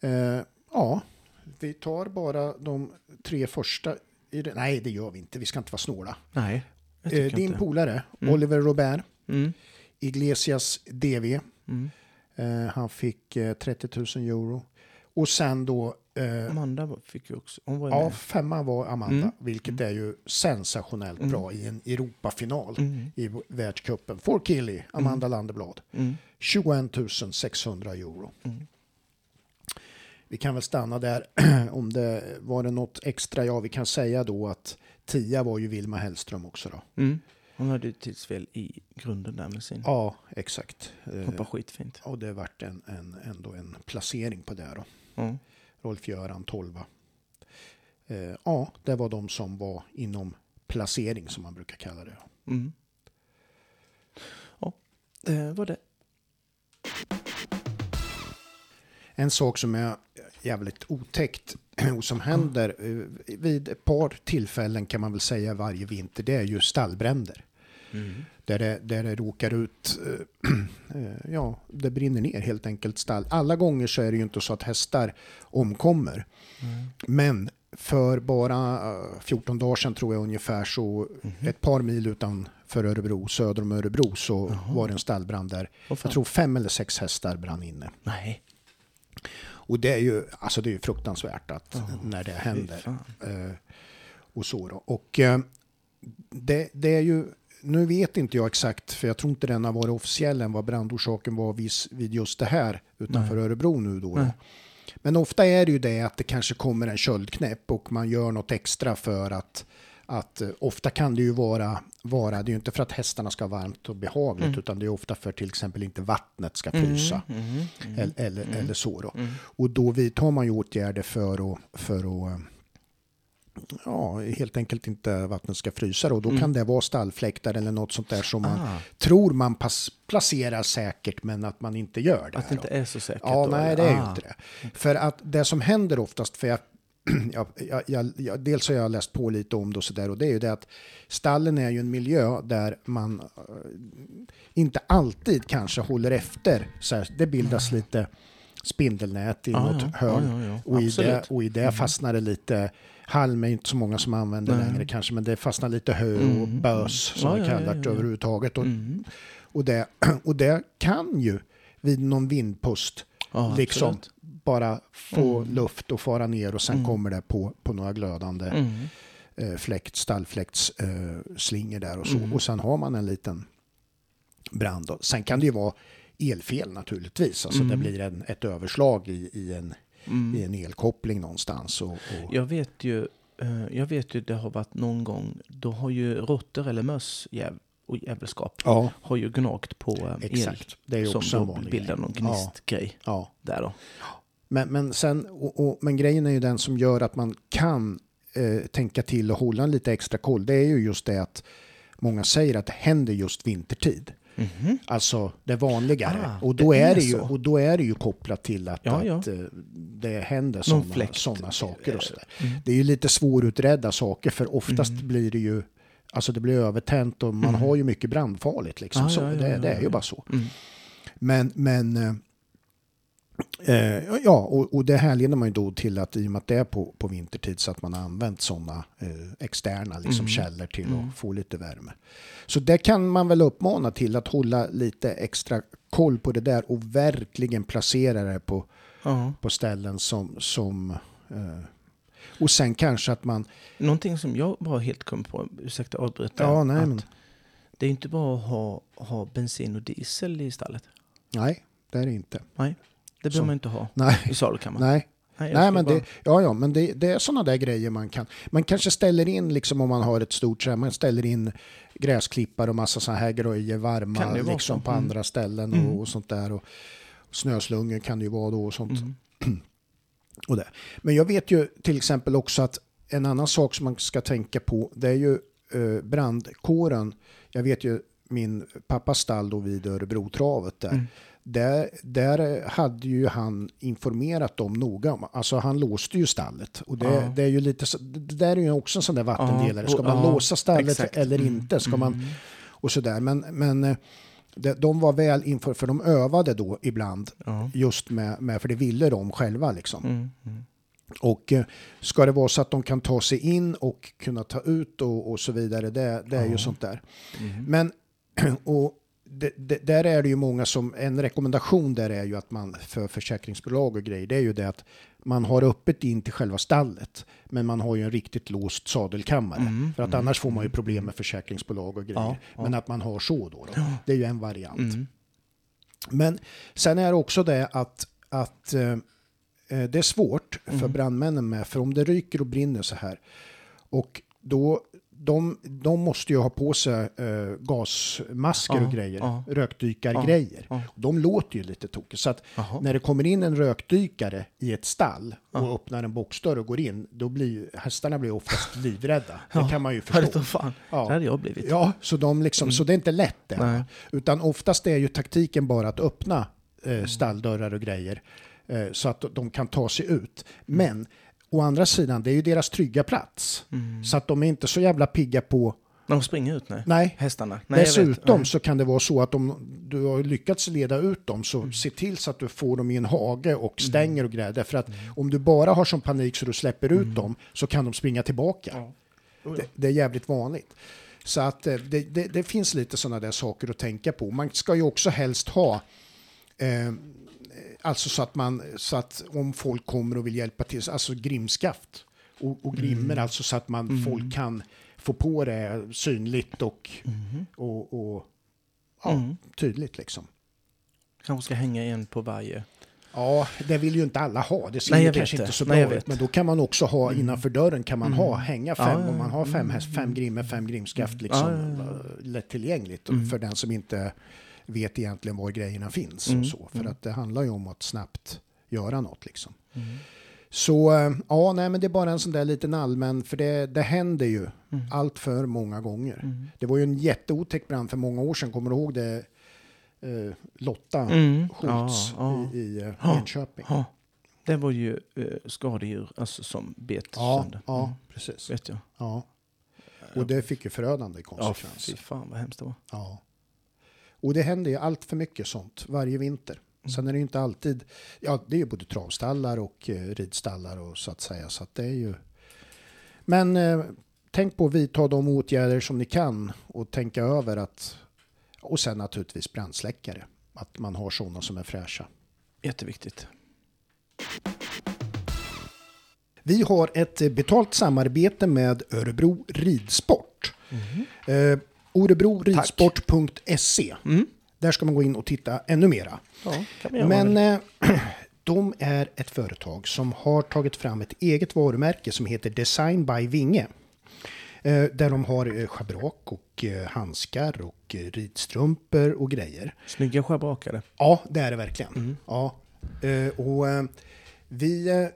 Eh, ja, vi tar bara de tre första. Det. Nej, det gör vi inte. Vi ska inte vara snåla. Nej, Eh, din inte. polare, Oliver Robert, Mm. Iglesias DV. Mm. Eh, han fick eh, 30 000 euro. Och sen då, eh, Amanda fick ju också... Hon var ja, med. femma var Amanda, Mm. vilket är ju sensationellt bra i en Europafinal Mm. i världscupen. For Killy, Amanda Landeblad. Mm. 21 600 euro. Mm. Vi kan väl stanna där. *clears throat* Om det var det något extra, ja vi kan säga då att tia var ju Vilma Hellström också då. Mm. Hon hade ju tidsfel i grunden där med sin... Ja, exakt. Eh, Hoppa skitfint. och det vart en, en, ändå en placering på det då. Ja. Rolf-Göran 12. Eh, ja, det var de som var inom placering som man brukar kalla det. Mm. Ja, det var det. En sak som är jävligt otäckt *clears throat* och som händer eh, vid ett par tillfällen kan man väl säga varje vinter, det är ju stallbränder. Där det, där det råkar ut, eh, *clears throat* eh, ja, det brinner ner helt enkelt stall. Alla gånger så är det ju inte så att hästar omkommer. Men för bara eh, 14 dagar sedan tror jag ungefär så ett par mil utanför Örebro, söder om Örebro, så var det en stallbrand där. Jag tror fem eller sex hästar brann inne. Nej. Och det är ju, alltså det är fruktansvärt att när det händer. Eh, och så då. Och eh, det, det är ju, nu vet inte jag exakt, för jag tror inte den har varit officiell än vad brandorsaken var vid, just det här utanför Örebro nu då. Nej. Men ofta är det ju det att det kanske kommer en köldknäpp och man gör något extra för att att eh, ofta kan det ju vara, vara, det är ju inte för att hästarna ska ha varmt och behagligt utan det är ofta för till exempel inte vattnet ska frysa. Mm. Eller, eller, eller så då. Och då vidtar man ju åtgärder för att, för att eh, ja, helt enkelt inte vattnet ska frysa. Och då kan det vara stallfläktar eller något sånt där som man Ah. tror man pass, placerar säkert men att man inte gör det. Att det inte är så säkert. Ja, då, nej det är ju Ah. inte det. För att det som händer oftast, för *clears throat* jag, jag, jag, jag, dels har jag läst på lite om det och så där och det är ju det att stallen är ju en miljö där man eh, inte alltid kanske håller efter. Så här, det bildas lite spindelnät i Ja, något ja. hörn Ja, ja, ja. och, i det. Mm. och i det fastnar det lite halm är inte så många som använder Nej. längre kanske men det fastnar lite hö och Mm. bös som Ja, vi ja, kallar ja, det ja. överhuvudtaget. Och, Mm. och, det, *clears throat* och det kan ju vid någon vindpust Ja, liksom absolut. bara få Mm. luft och fara ner och sen Mm. kommer det på, på några glödande Mm. eh, fläkt, stallfläktsslingor eh, där och så. Mm. Och sen har man en liten brand. Sen kan det ju vara elfel naturligtvis. Alltså det Mm. blir en, ett överslag i, i, en, Mm. i en elkoppling någonstans. Och, och, Jag vet ju, eh, jag vet ju det har varit någon gång, då har ju råttor eller möss jäv, och djävulskap ja, har ju gnagt på eh, el exakt. Det är ju som också en då bildar någon gnistgrej Ja, där då. Men, men, sen, och, och, men grejen är ju den som gör att man kan eh, tänka till och hålla en lite extra koll. Det är ju just det att många säger att det händer just vintertid. Mhm. Alltså det vanligare. Ah, och, då det är är det ju, och då är det ju kopplat till att, Ja, ja. att eh, det händer sådana saker. Och så. Mm. Det är ju lite svårutredda saker för oftast Mm. blir det ju Alltså det blir övertänt och man Mm. har ju mycket brandfarligt liksom. Ja, så ja, det, det är ju bara så. Mm. Men, men eh, ja, och, och det härleder man ju då till att i och med att det är på, på vintertid så att man har använt sådana eh, externa liksom, Mm. källor till Mm. att få lite värme. Så det kan man väl uppmana till att hålla lite extra koll på det där och verkligen placera det på, Ja. på ställen som, som eh, och sen kanske att man, Någonting som jag bara helt kom på, ursäkta avbryta. ja nej men, Det är inte bara att ha, ha bensin och diesel i stallet. nej det är det inte. Det behöver man inte ha Nej, i salukammaren. nej. Nej, Nej, men bara- det, ja, ja, men det, det är sådana där grejer man kan. Man kanske ställer in, liksom om man har ett stort träd, man ställer in gräsklippare och massa sådana här grejer varma liksom på Mm. andra ställen Mm. och, och sånt där. Och snöslungor kan det ju vara då och sånt. Mm. *clears throat* Och det. Men jag vet ju till exempel också att en annan sak som man ska tänka på, det är ju eh, brandkåren. Jag vet ju min pappas stall då vid Örebrotravet där. Där, där hade ju han informerat dem noga. om- Alltså han låste ju stallet. Och det, Ja. det är ju lite det där är ju också en sån där vattendelare. Ska man ja, låsa stallet exakt. eller Mm, inte? Ska man, mm. och sådär. Men, men eh, de, var väl inför, för de övade då ibland Ja. just med, med för det ville de själva liksom. Mm. Och eh, ska det vara så att de kan ta sig in och kunna ta ut och, och så vidare, det, det är ju Ja. sånt där. Mm. Men *clears throat* och det, det, där är det ju många som, en rekommendation där är ju att man för försäkringsbolag och grejer, det är ju det att man har öppet in till själva stallet, men man har ju en riktigt låst sadelkammare. Mm, För att mm, annars får man ju problem med försäkringsbolag och grejer. Ja, ja. Men att man har så då, då. Det är ju en variant. Mm. Men sen är det också det att, att eh, eh, det är svårt för Mm. brandmännen med, för om det ryker och brinner så här och då de, de måste ju ha på sig eh, gasmasker Ja, och grejer, ja. rökdykargrejer. Ja. De låter ju lite tokigt. Så att när det kommer in en rökdykare i ett stall och öppnar en boxdörr och går in, då blir hästarna blir oftast livrädda. *laughs* Det kan man ju förstå. fan. Ja. Det hade jag blivit. Ja, så, de liksom, så det är inte lätt det. Nej. Utan oftast är ju taktiken bara att öppna eh, stalldörrar och grejer eh, så att de kan ta sig ut. Men å andra sidan, det är ju deras trygga plats. Mm. Så att de är inte så jävla pigga på... När de springer ut, nej. Nej, Hästarna. Nej, dessutom Nej. så kan det vara så att om du har lyckats leda ut dem så Mm. se till så att du får dem i en hage och stänger och grejer. Därför att om du bara har sån panik så du släpper ut dem så kan de springa tillbaka. Mm. Ja. Oh, Det, det är jävligt vanligt. Så att eh, det, det, det finns lite sådana där saker att tänka på. Man ska ju också helst ha eh, alltså så att man så att om folk kommer och vill hjälpa till, alltså grimskaft och, och grimmer, Mm. alltså så att man Mm. folk kan få på det synligt och, Mhm. och, och ja, Mm. tydligt liksom. Kanske ska hänga en på varje. Ja, det vill ju inte alla ha. Det ser Nej, kanske inte så bra ut. Men då kan man också ha Mm. innanför dörren kan man Mm. ha, hänga Ja, fem, ja, om man har fem, häst, fem Mm. grimmer, fem grimskaft Mm. liksom. Ja, ja, Lättillgängligt Mm. för den som inte vet egentligen var grejerna finns. Mm. Och så. För Mm. att det handlar ju om att snabbt göra något liksom. Mm. Så eh, ja, nej men det är bara en sån där liten allmän, för det, det händer ju Mm. allt för många gånger. Mm. Det var ju en jätteotäck brand för många år sedan, kommer du ihåg det? Eh, Lotta Mm. Schultz Ja, ja. i, i eh, Ja. Enköping. Ja. Det var ju uh, skadedjur alltså, som bet Ja, sönder. ja Mm. precis. Vet jag. Ja. Och det fick ju förödande Ja, konsekvenser. fy fan vad hemskt det var. Ja. Och det händer ju allt för mycket sånt varje vinter. Mm. Sen är det ju inte alltid, ja det är ju både travstallar och eh, ridstallar och så att säga. Så att det är ju... Men eh, tänk på att vidta de åtgärder som ni kan och tänka över att, och sen naturligtvis brandsläckare. Att man har sådana som är fräscha. Jätteviktigt. Vi har ett betalt samarbete med Örebro Ridsport. Mhm. Eh, Örebroridsport.se. Mm. Där ska man gå in och titta ännu mera. Ja, Men eh, *clears throat* de är ett företag som har tagit fram ett eget varumärke som heter Design by Vinge. Eh, Där de har eh, schabrak och eh, handskar och eh, ridstrumpor och grejer. Snygga schabrakare. Ja, det är det verkligen. Mm. Ja. Eh, Och eh, Vi, eh,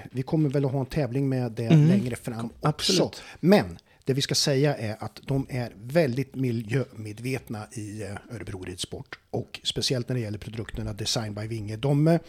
*clears throat* vi kommer väl att ha en tävling med det Mm. längre fram också. absolut. Men det vi ska säga är att de är väldigt miljömedvetna i eh, Örebro Ridsport. Och speciellt när det gäller produkterna Design by Vinge. De eh,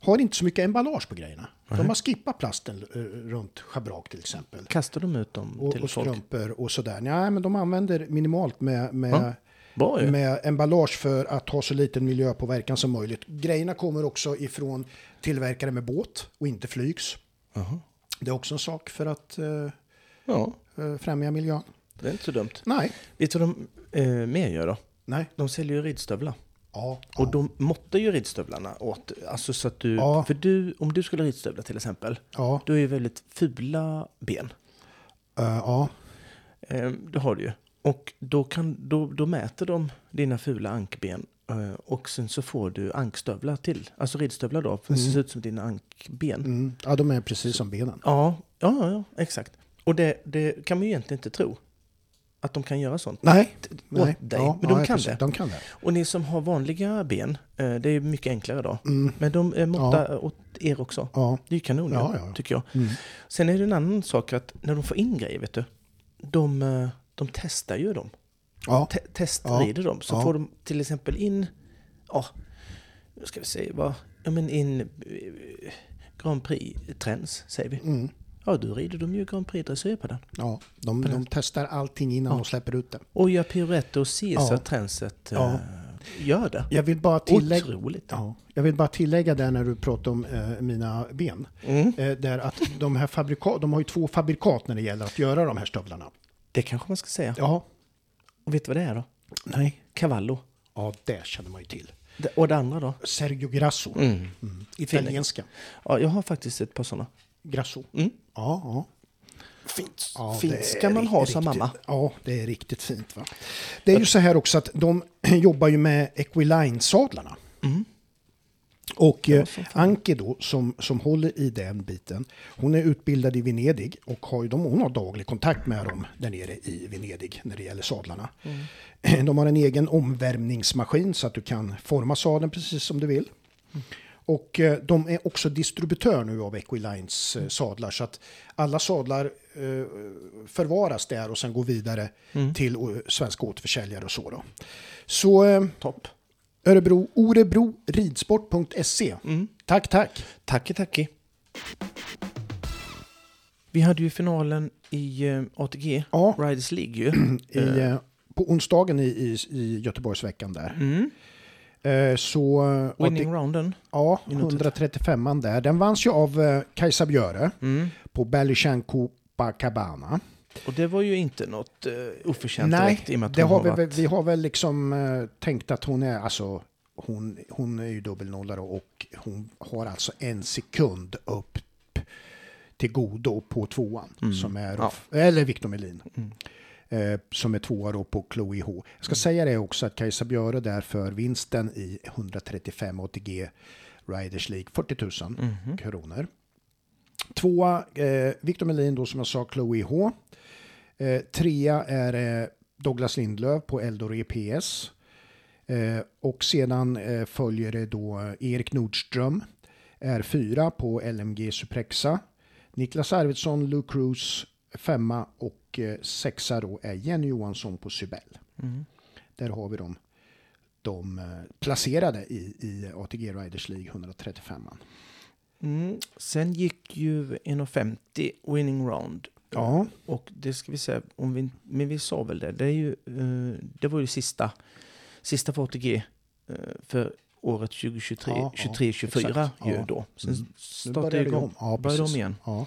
har inte så mycket emballage på grejerna. De har skippat plasten eh, runt schabrak till exempel. Kastar de ut dem Och, till och folk? strumpor och sådär. Nej, men de använder minimalt med, med, Ja, med emballage för att ha så liten miljöpåverkan som möjligt. Grejerna kommer också ifrån tillverkare med båt och inte flygs. Jaha. Det är också en sak för att eh, Ja, främja miljön. det är inte så dumt. Nej. Vet du vad de eh, mer gör då? Nej. De säljer ju ridstövlar. Ja. Och de måttar ju ridstövlarna åt, alltså så att du, Ja. för du, om du skulle ridstövla till exempel, Ja. du har ju väldigt fula ben. Eh, ja. Eh, det har du ju. Och då, kan, då, då mäter de dina fula ankben eh, och sen så får du ankstövlar till. Alltså ridstövlar då, för det ser ut som dina ankben. Mm. ja, de är precis som benen. Ja, ja, ja, ja, exakt. Och det, det kan man ju egentligen inte tro. Att de kan göra sånt. Nej. Åt Nej. dig. Ja, Men de ja, kan precis. det. De kan det. Och ni som har vanliga ben, eh, det är mycket enklare då. Mm. Men de eh, måttar åt er också. Ja. Det är ju kanon Ja, ja, ja, ja. tycker jag. Mm. Sen är det en annan sak att när de får in grejer, vet du. De, eh, de testar ju dem. Ja. Te testrider dem. Så Ja. får de till exempel in, ja, nu ska vi se, vad, ja men in eh, Grand Prix-trends, säger vi. Mm. Ja, då rider de ju Grand Prix-dressyr på den. ja. De, de testar allting innan Ja. de släpper ut det. Och gör piruetter och ser så att tränset Ja. eh, gör det. Jag vill bara tillägga... Otroligt. Ja, jag vill bara tillägga där när du pratar om eh, mina ben. Mm. Eh, där att de här fabrika- de har ju två fabrikat när det gäller att göra de här stövlarna. Det kanske man ska säga. Ja. Och vet du vad det är då? Nej. Cavallo. Ja, det känner man ju till. Det- Och det andra då? Sergio Grasso. Mm. Italienska. Ja, jag har faktiskt ett par sådana. Grasso. Mm. Ja, ja. Fint. ja Fint ska man ha riktigt, som mamma. Ja, det är riktigt fint. Va? Det är ju så här också att de *clears throat* jobbar ju med Equiline-sadlarna. Mm. Och eh. Anke då, som, som håller i den biten, hon är utbildad i Venedig och har ju, de, hon har daglig kontakt med dem där nere i Venedig när det gäller sadlarna. Mm. *clears throat* De har en egen omvärmningsmaskin så att du kan forma sadeln precis som du vill. Och eh, de är också distributör nu av Equilines eh, sadlar så att alla sadlar eh, förvaras där och sen går vidare till eh, svenska återförsäljare och så då. Så Topp. Örebro, orebroridsport.se. Mm. Tack, tack. Tacki, tacki. Vi hade ju finalen i ATG, Ja, Riders League ju. *clears throat* i, på onsdagen i, i, i Göteborgsveckan där. Mm. Eh, så Winning rounden. ja, i notet. 135an där. Den vanns ju av eh, Kajsa Björe Mm. på Berlichan Copacabana. Och det var ju inte något uh, oförtjänt Nej, direkt i och med att det har vi, varit... vi har väl liksom eh, tänkt att hon är, alltså hon, hon är ju dubbelnollare och hon har alltså en sekund upp till godo på tvåan Mm. som är, Ja. eller Victor Melin. Mm. Eh, som är tvåa då på Chloe H. Jag ska säga det också att Kajsa Björe där för vinsten i 135 ATG Riders League 40 000 Mhm. kronor. Tvåa eh, Victor Melin då som jag sa Chloe H. Eh, trea är eh, Douglas Lindlöf på Eldor EPS. Eh, och sedan eh, följer det då eh, Erik Nordström. Är fyra på LMG Suprexa. Niklas Arvidsson, Lou Cruz femma och eh, sexa då är Jenny Johansson på Sybell. Mm. Där har vi dem de eh, placerade i, i ATG Riders League 135. Mm. Sen gick ju 1,50 winning round. Ja. Och det ska vi säga, om vi, men vi sa väl det, det, är ju, eh, det var ju sista, sista för ATG för året 2023, Ja, ja, 23, 24 exakt. ju Ja. då. Sen Mm. Startade igång. om. Ja, började om igen. Ja.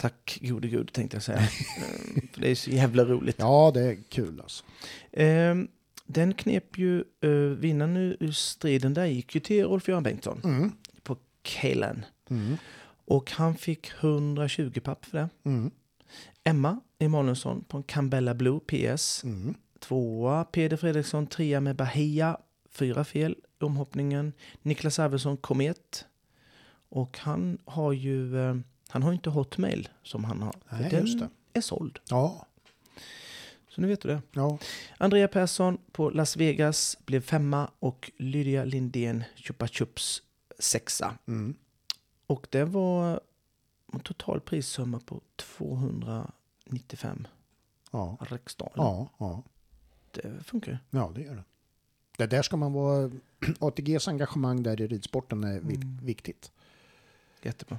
Tack gode gud tänkte jag säga. Eh, för det är så jävla roligt. ja, det är kul alltså. Ehm, den knep ju, uh, vinnaren ur striden där gick ju till Rolf-Göran Bengtsson Mm. på Kalen. Mm. Och han fick 120 papp för det. Mm. Emma Emanuelsson på en Cambella Blue PS. Mm. Tvåa Peder Fredriksson, trea med Bahia. Fyra fel i omhoppningen. Niklas Arvidsson Komet. Och han har ju, eh, han har inte Hotmail som han har. Nej, den just det. är såld. Ja. Så nu vet du det. Ja. Andrea Persson på Las Vegas blev femma och Lydia Lindén Chupa Chups sexa. Mm. Och det var en total prissumma på 295 Ja, riksdaler. ja, ja. Det funkar ja det gör det. Det där ska man vara... *clears throat* ATGs engagemang där i ridsporten är Mm. viktigt. Jättebra.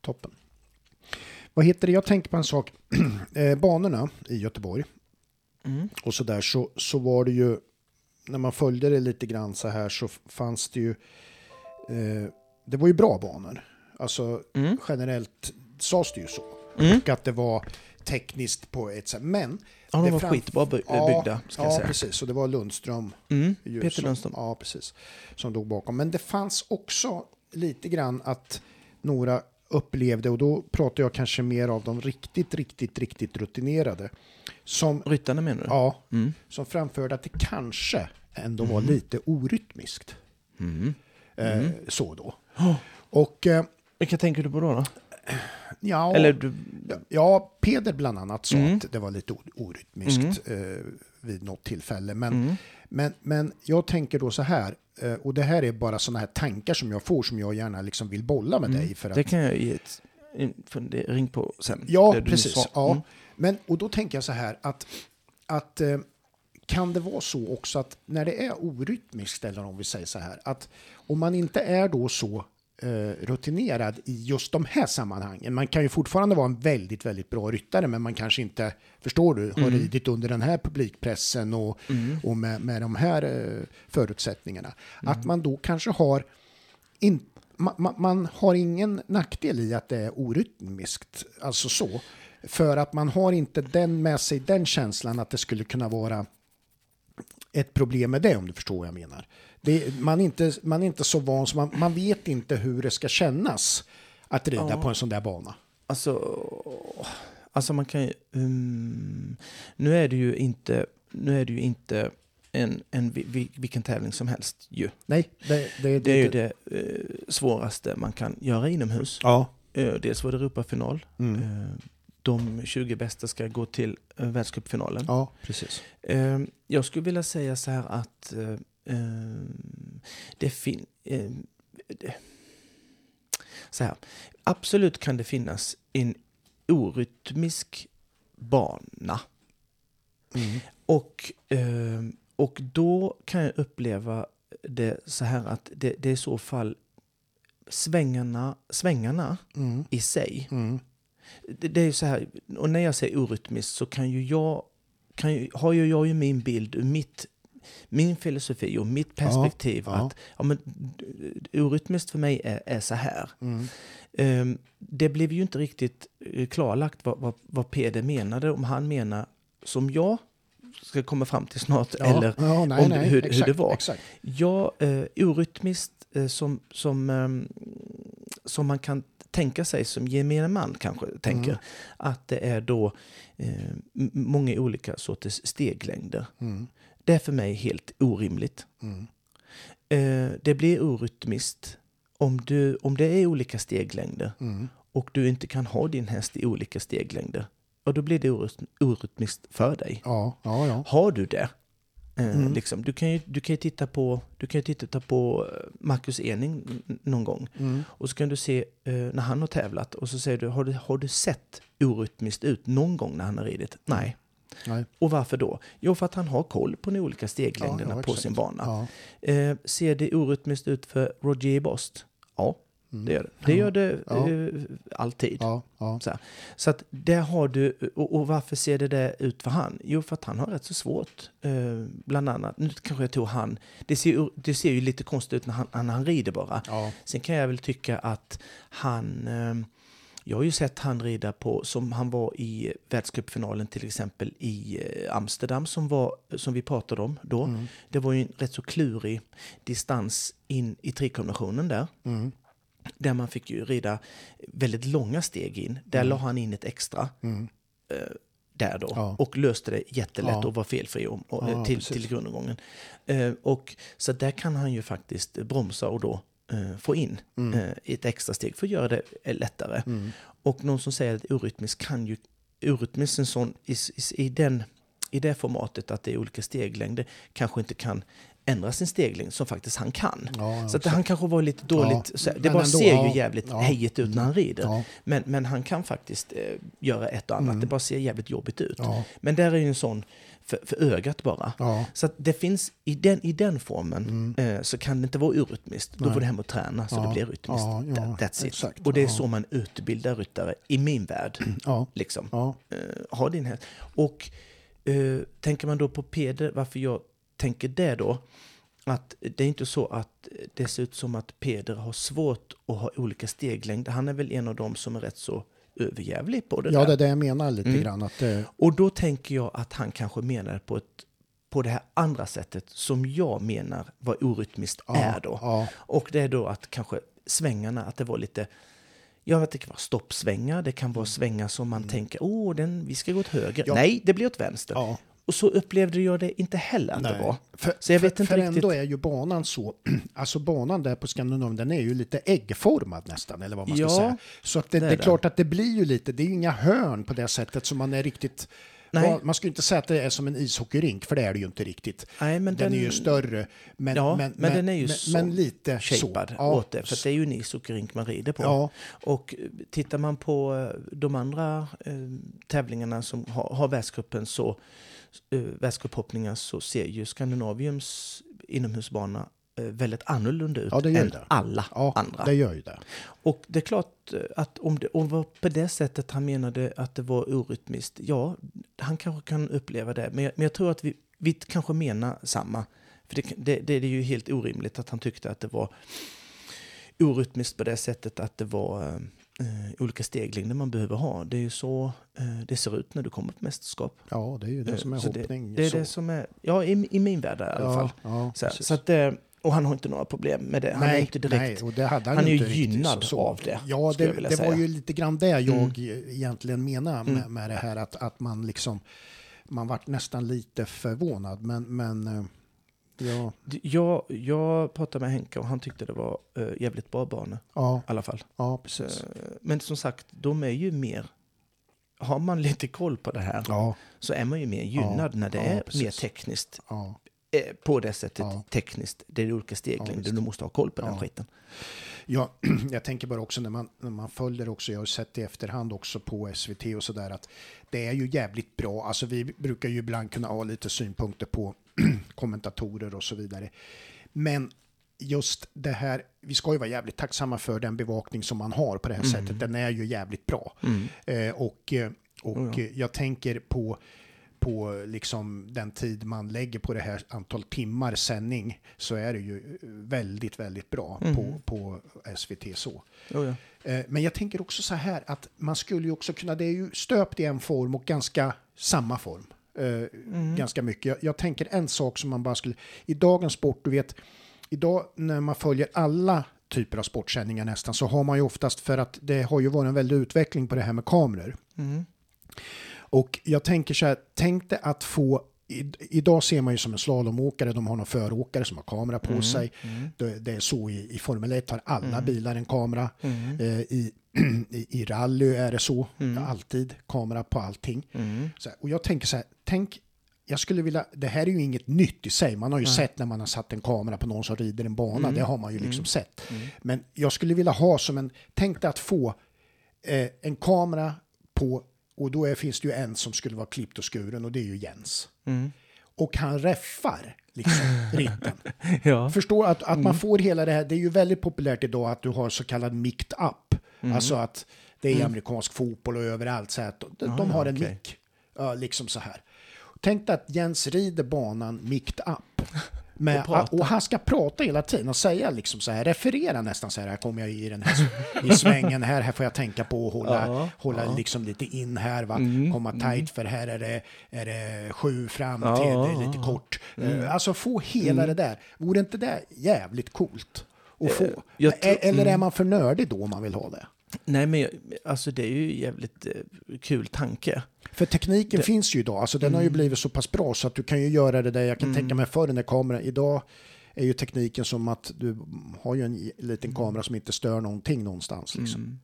Toppen. Vad heter det? Jag tänker på en sak. *clears throat* eh, banorna i Göteborg Mm. och så där så, så var det ju när man följde det lite grann så här så fanns det ju eh, det var ju bra banor. Alltså Mm. generellt sades det ju så. Mm. Och att det var tekniskt på ett sätt. Men Ja, de var fram- skitbra by- ja, byggda, ska ja säga. precis. Och det var Lundström. Mm. ju Peter som- Lundström. Ja, precis. Som låg bakom. Men det fanns också lite grann att några upplevde, och då pratar jag kanske mer av de riktigt, riktigt, riktigt rutinerade. Som, Ryttarna menar du? ja, Mm. som framförde att det kanske ändå var lite orytmiskt. Mm. Eh, så då. Och eh, Vilka tänker du på då? då? ja, Eller du... ja, Peder bland annat sa Mm. att det var lite orytmiskt eh, vid något tillfälle. Men, Mm. Men, men jag tänker då så här, eh, och det här är bara sådana här tankar som jag får som jag gärna liksom vill bolla med dig. För att, Mm. Det kan jag ge ett en fundering på sen. ja, precis. sa. Ja. Mm. Men, och då tänker jag så här att, att eh, kan det vara så också att när det är orytmiskt, eller om vi säger så här, att om man inte är då så rutinerad i just de här sammanhangen. Man kan ju fortfarande vara en väldigt, väldigt bra ryttare, men man kanske inte, förstår du, har Mm. ridit under den här publikpressen och, och med, med de här eh, förutsättningarna. Mm. Att man då kanske har in, man, man, man har ingen nackdel i att det är orytmiskt, alltså så. För att man har inte den med sig den känslan att det skulle kunna vara ett problem med det om du förstår vad jag menar. Det, man, är inte, man är inte så van så man, man vet inte hur det ska kännas att rida Ja. på en sån där bana. Alltså, alltså man kan ju... Um, nu är det ju inte, nu är det ju inte en, en, vi- vi- vilken tävling som helst ju. Nej, det, det, Det är ju det eh, svåraste man kan göra inomhus. Ja. Eh, dels var det Europafinal. Mm. Eh, de 20 bästa ska gå till uh, världscupfinalen. ja, precis. Eh, jag skulle vilja säga så här att eh, eh, det finns... Eh, det- så här. Absolut kan det finnas en orytmisk bana. Mm. Och, eh, och då kan jag uppleva det så här att det, det är i så fall svängarna, svängarna Mm. i sig. Mm. Det, det är så här, och när jag säger orytmiskt så kan ju jag, kan ju, har ju jag ju min bild ur mitt, min filosofi och mitt perspektiv ja. att ja, men, orytmiskt för mig är, är så här. Mm. Ehm, det blev ju inte riktigt eh, klarlagt vad, vad, vad Peder menade, om han menar som jag ska komma fram till snart, Ja. eller ja, nej, om nej, hur- hur exakt, det var. Exakt. Ja, eh, orytmiskt eh, som, som, ehm, som man kan tänka sig, som gemene man kanske tänker, Mm. att det är då eh, många olika sorters steglängder. Mm. Det är för mig helt orimligt. Mm. Eh, det blir orytmiskt om, du, om det är olika steglängder Mm. och du inte kan ha din häst i olika steglängder. Och då blir det oryt- orytmiskt för dig. Ja, ja, ja. Har du det, eh, Mm. liksom, du kan ju, du kan ju titta på, du kan ju titta på eh, Marcus Ening någon gång. Mm. Och så kan du se eh, när han har tävlat och så säger du, har du, har du sett orytmiskt ut någon gång när han har ridit? Nej. Nej. Och varför då? Jo, för att han har koll på de olika steglängderna Ja, ja, på sin bana. Ja. Eh, ser det orytmiskt ut för Roger Bost? Ja, Mm. det gör det. Det gör det eh, alltid. Så, så att där har du, och, och varför ser det där ut för han? Jo, för att han har rätt så svårt. Eh, bland annat, nu kanske jag tog han, det ser, det ser ju lite konstigt ut när han, när han rider bara. Sen kan jag väl tycka att han, eh, jag har ju sett han rida på, som han var i världscupfinalen till exempel i eh, Amsterdam som, var, som vi pratade om då. Mm. Det var ju en rätt så klurig distans in i trikombinationen där. Mm. Där man fick ju rida väldigt långa steg in. Där la han in ett extra Mm. där då Ja. och löste det jättelätt Ja. och var felfri och, och, Ja, till, precis. till grundomgången. Eh, och, så där kan han ju faktiskt bromsa och då eh, få in Mm. eh, ett extra steg för att göra det eh, lättare. Mm. Och någon som säger att orytmisk kan ju, orytmisk en sån, i, i, i, den, i det formatet att det är olika steglängder kanske inte kan ändra sin stegling som faktiskt han kan. Ja, så att han kanske var lite dåligt, Ja, så, det bara ändå, ser ja, ju jävligt ja. hejigt ut när han rider. Men, men han kan faktiskt eh, göra ett och annat, det bara ser jävligt jobbigt ut. Men där är ju en sån för, för ögat bara. Så att det finns, i den, i den formen eh, så kan det inte vara urrytmiskt. Då får du hem och träna så det blir rytmiskt. That- That's it. exakt. Och det är så man utbildar ryttare i min värld. *clears throat* Liksom. Eh, ha din häst. Och eh, tänker man då på Peder, varför jag tänker det då? Att det är inte så att det ser ut som att Peder har svårt att ha olika steglängder. Han är väl en av dem som är rätt så överjävlig på det ja, där. det är det jag menar lite Mm. grann. Att, eh, Och då tänker jag att han kanske menar på, ett, på det här andra sättet som jag menar vad orytmiskt ja, är då. Ja, Och det är då att kanske svängarna, att det var lite Ja, att det kan vara stoppsvängar, det kan vara svängar som man tänker, åh, den, vi ska gå åt höger. Mm. Ja. Nej, det blir åt vänster. ja. Och så upplevde jag det inte heller att det Nej. var. För, Så jag vet för, inte för riktigt. ändå är ju banan så, *clears throat* alltså banan där på Skandinavien, den är ju lite äggformad nästan, eller vad man ska Ja, säga. Så att det, det det är det. klart att det blir ju lite, det är ju inga hörn på det sättet som man är riktigt, Nej. Man skulle inte säga att det är som en ishockeyrink, för det är det ju inte riktigt. Nej, men den, den, är ju större, men, Ja, men, men den är ju men, så men lite shapad så. Åt det. För det är ju en ishockeyrink man rider på. ja, Och eh, tittar man på eh, de andra eh, tävlingarna som har, har världscupen så eh, världscuphoppningar så ser ju Skandinaviums inomhusbana eh, väldigt annorlunda ut Ja, än det. alla ja, andra. det gör ju det. Och det är klart eh, att om det om var på det sättet han menade att det var orytmiskt, ja, han kanske kan uppleva det. Men jag, men jag tror att vi, vi kanske menar samma. För det, det, det är ju helt orimligt att han tyckte att det var orytmiskt på det sättet att det var eh, olika steglängder man behöver ha. Det är ju så eh, det ser ut när du kommer på mästerskap. Ja, det är ju det Eh, som är så hoppning. Det, det är så. det som är, ja, i, i min värld i alla fall. Ja, Så, så att, eh, och han har inte några problem med det. Han är inte direkt nej, han, han är ju gynnad så. av det, Ja, det, det var. Mm. ju lite grann det jag egentligen menar med, med det här att, att man liksom man vart nästan lite förvånad, men, men eh, ja, Jag, jag pratade med Henke och han tyckte det var uh, jävligt bra banor ja, i alla fall. ja, precis. men som sagt, de är ju mer... Har man lite koll på det här Ja, så är man ju mer gynnad när det ja, är precis. mer tekniskt. ja, Eh, på det sättet Ja. tekniskt. Det är olika Ja, steglängder. du måste ha koll på den Ja. skiten. Ja, *clears throat* jag tänker bara också när man, när man följer också, jag har sett i efterhand också på SVT och sådär att det är ju jävligt bra. Alltså vi brukar ju ibland kunna ha lite synpunkter på *clears throat* kommentatorer och så vidare. Men just det här, vi ska ju vara jävligt tacksamma för den bevakning som man har på det här sättet. Den är ju jävligt bra. Eh, och eh, och Oh ja. jag tänker på på liksom den tid man lägger på det här antal timmar sändning så är det ju eh, väldigt, väldigt bra på, på SVT så. Oh, ja. Eh, Men jag tänker också så här att man skulle ju också kunna, det är ju stöpt i en form och ganska samma form. Eh, Ganska mycket. Jag, jag tänker en sak som man bara skulle, i dagens sport, du vet, idag när man följer alla typer av sportsändningar nästan så har man ju oftast för att det har ju varit en väldig utveckling på det här med kameror. Mm. Och jag tänker så här, tänk dig att få i, idag ser man ju som en slalomåkare, de har någon föråkare som har kamera på sig. Det, det är så i, i Formel 1 har alla bilar en kamera. Mm. Eh, i, *clears throat* i, I rally är det så, alltid kamera på allting. Mm. Så och jag tänker så här, tänk, jag skulle vilja, det här är ju inget nytt i sig, man har ju sett när man har satt en kamera på någon som rider en bana, det har man ju liksom sett. Men jag skulle vilja ha som en, tänk dig att få eh, en kamera på, och då är, finns det ju en som skulle vara klippt och skuren och det är ju Jens. Mm. Och han räffar liksom *laughs* ritten. Ja. Förstår att, att man får hela det här, det är ju väldigt populärt idag att du har så kallad micked up. Alltså att det är i amerikansk fotboll och överallt så att de, de Ah, har en okej. mick. Ja, liksom så här. Tänk dig att Jens rider banan micked up. Med, Och och han ska prata hela tiden och säga liksom så här, referera nästan så här, här kommer jag i den här i svängen här, här får jag tänka på att hålla, Ja, hålla ja. liksom lite in här, va? Mm, komma tight för här är det, är det sju fram Ja, till, det är ja, lite ja. kort. Eh, Alltså få hela det där, vore inte det jävligt coolt? Att få? Eh, E- tror- Eller är mm. man för nördig då om man vill ha det? Nej, men alltså det är ju jävligt eh, kul tanke. För tekniken finns ju idag, alltså den har Mm. ju blivit så pass bra så att du kan ju göra det där, jag kan tänka mig förr den där kameran, idag är ju tekniken som att du har ju en liten kamera som inte stör någonting någonstans. Liksom. Mm.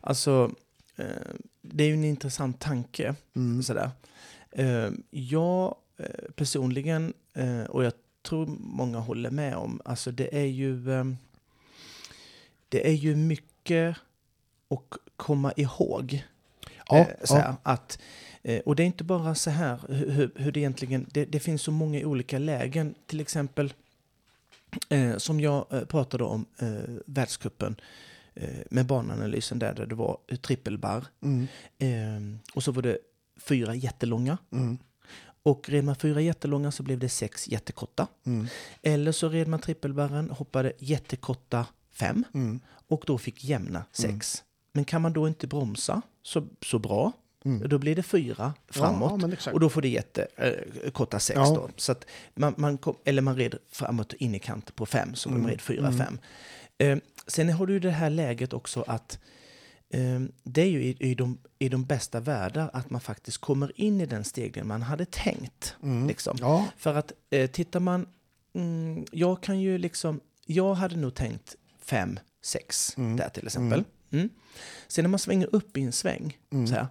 Alltså, eh, det är ju en intressant tanke. Mm. Sådär. Eh, jag personligen, och jag tror många håller med om. Alltså det är ju... Det är ju mycket att komma ihåg. Ja, eh, så ja. att, eh, och det är inte bara så här hur, hur- det egentligen... Det, det finns så många olika lägen. Till exempel eh, som jag pratade om eh, världscupen eh, med bananalysen där, där det var trippelbarr. Mm, Eh, och så var det fyra jättelånga. mm, Och red man fyra jättelånga så blev det sex jättekorta. mm, Eller så red man trippelbarren, hoppade jättekorta fem mm, och då fick jämna sex. Men kan man då inte bromsa så, så bra, mm. då blir det fyra framåt. Ja, exakt. och då får det jättekorta eh, sex Ja. då. Så man, man kom, eller man red framåt in i kant på fem, så Mm, man red fyra, mm. fem. Eh, sen har du det här läget också att eh, det är ju i, i, de, i de bästa världar att man faktiskt kommer in i den stegringen man hade tänkt. Mm. Liksom. Ja, För att eh, tittar man, mm, jag kan ju liksom, jag hade nog tänkt fem, sex Mm. där till exempel. Mm. Sen när man svänger upp i en sväng, Mm. så, här,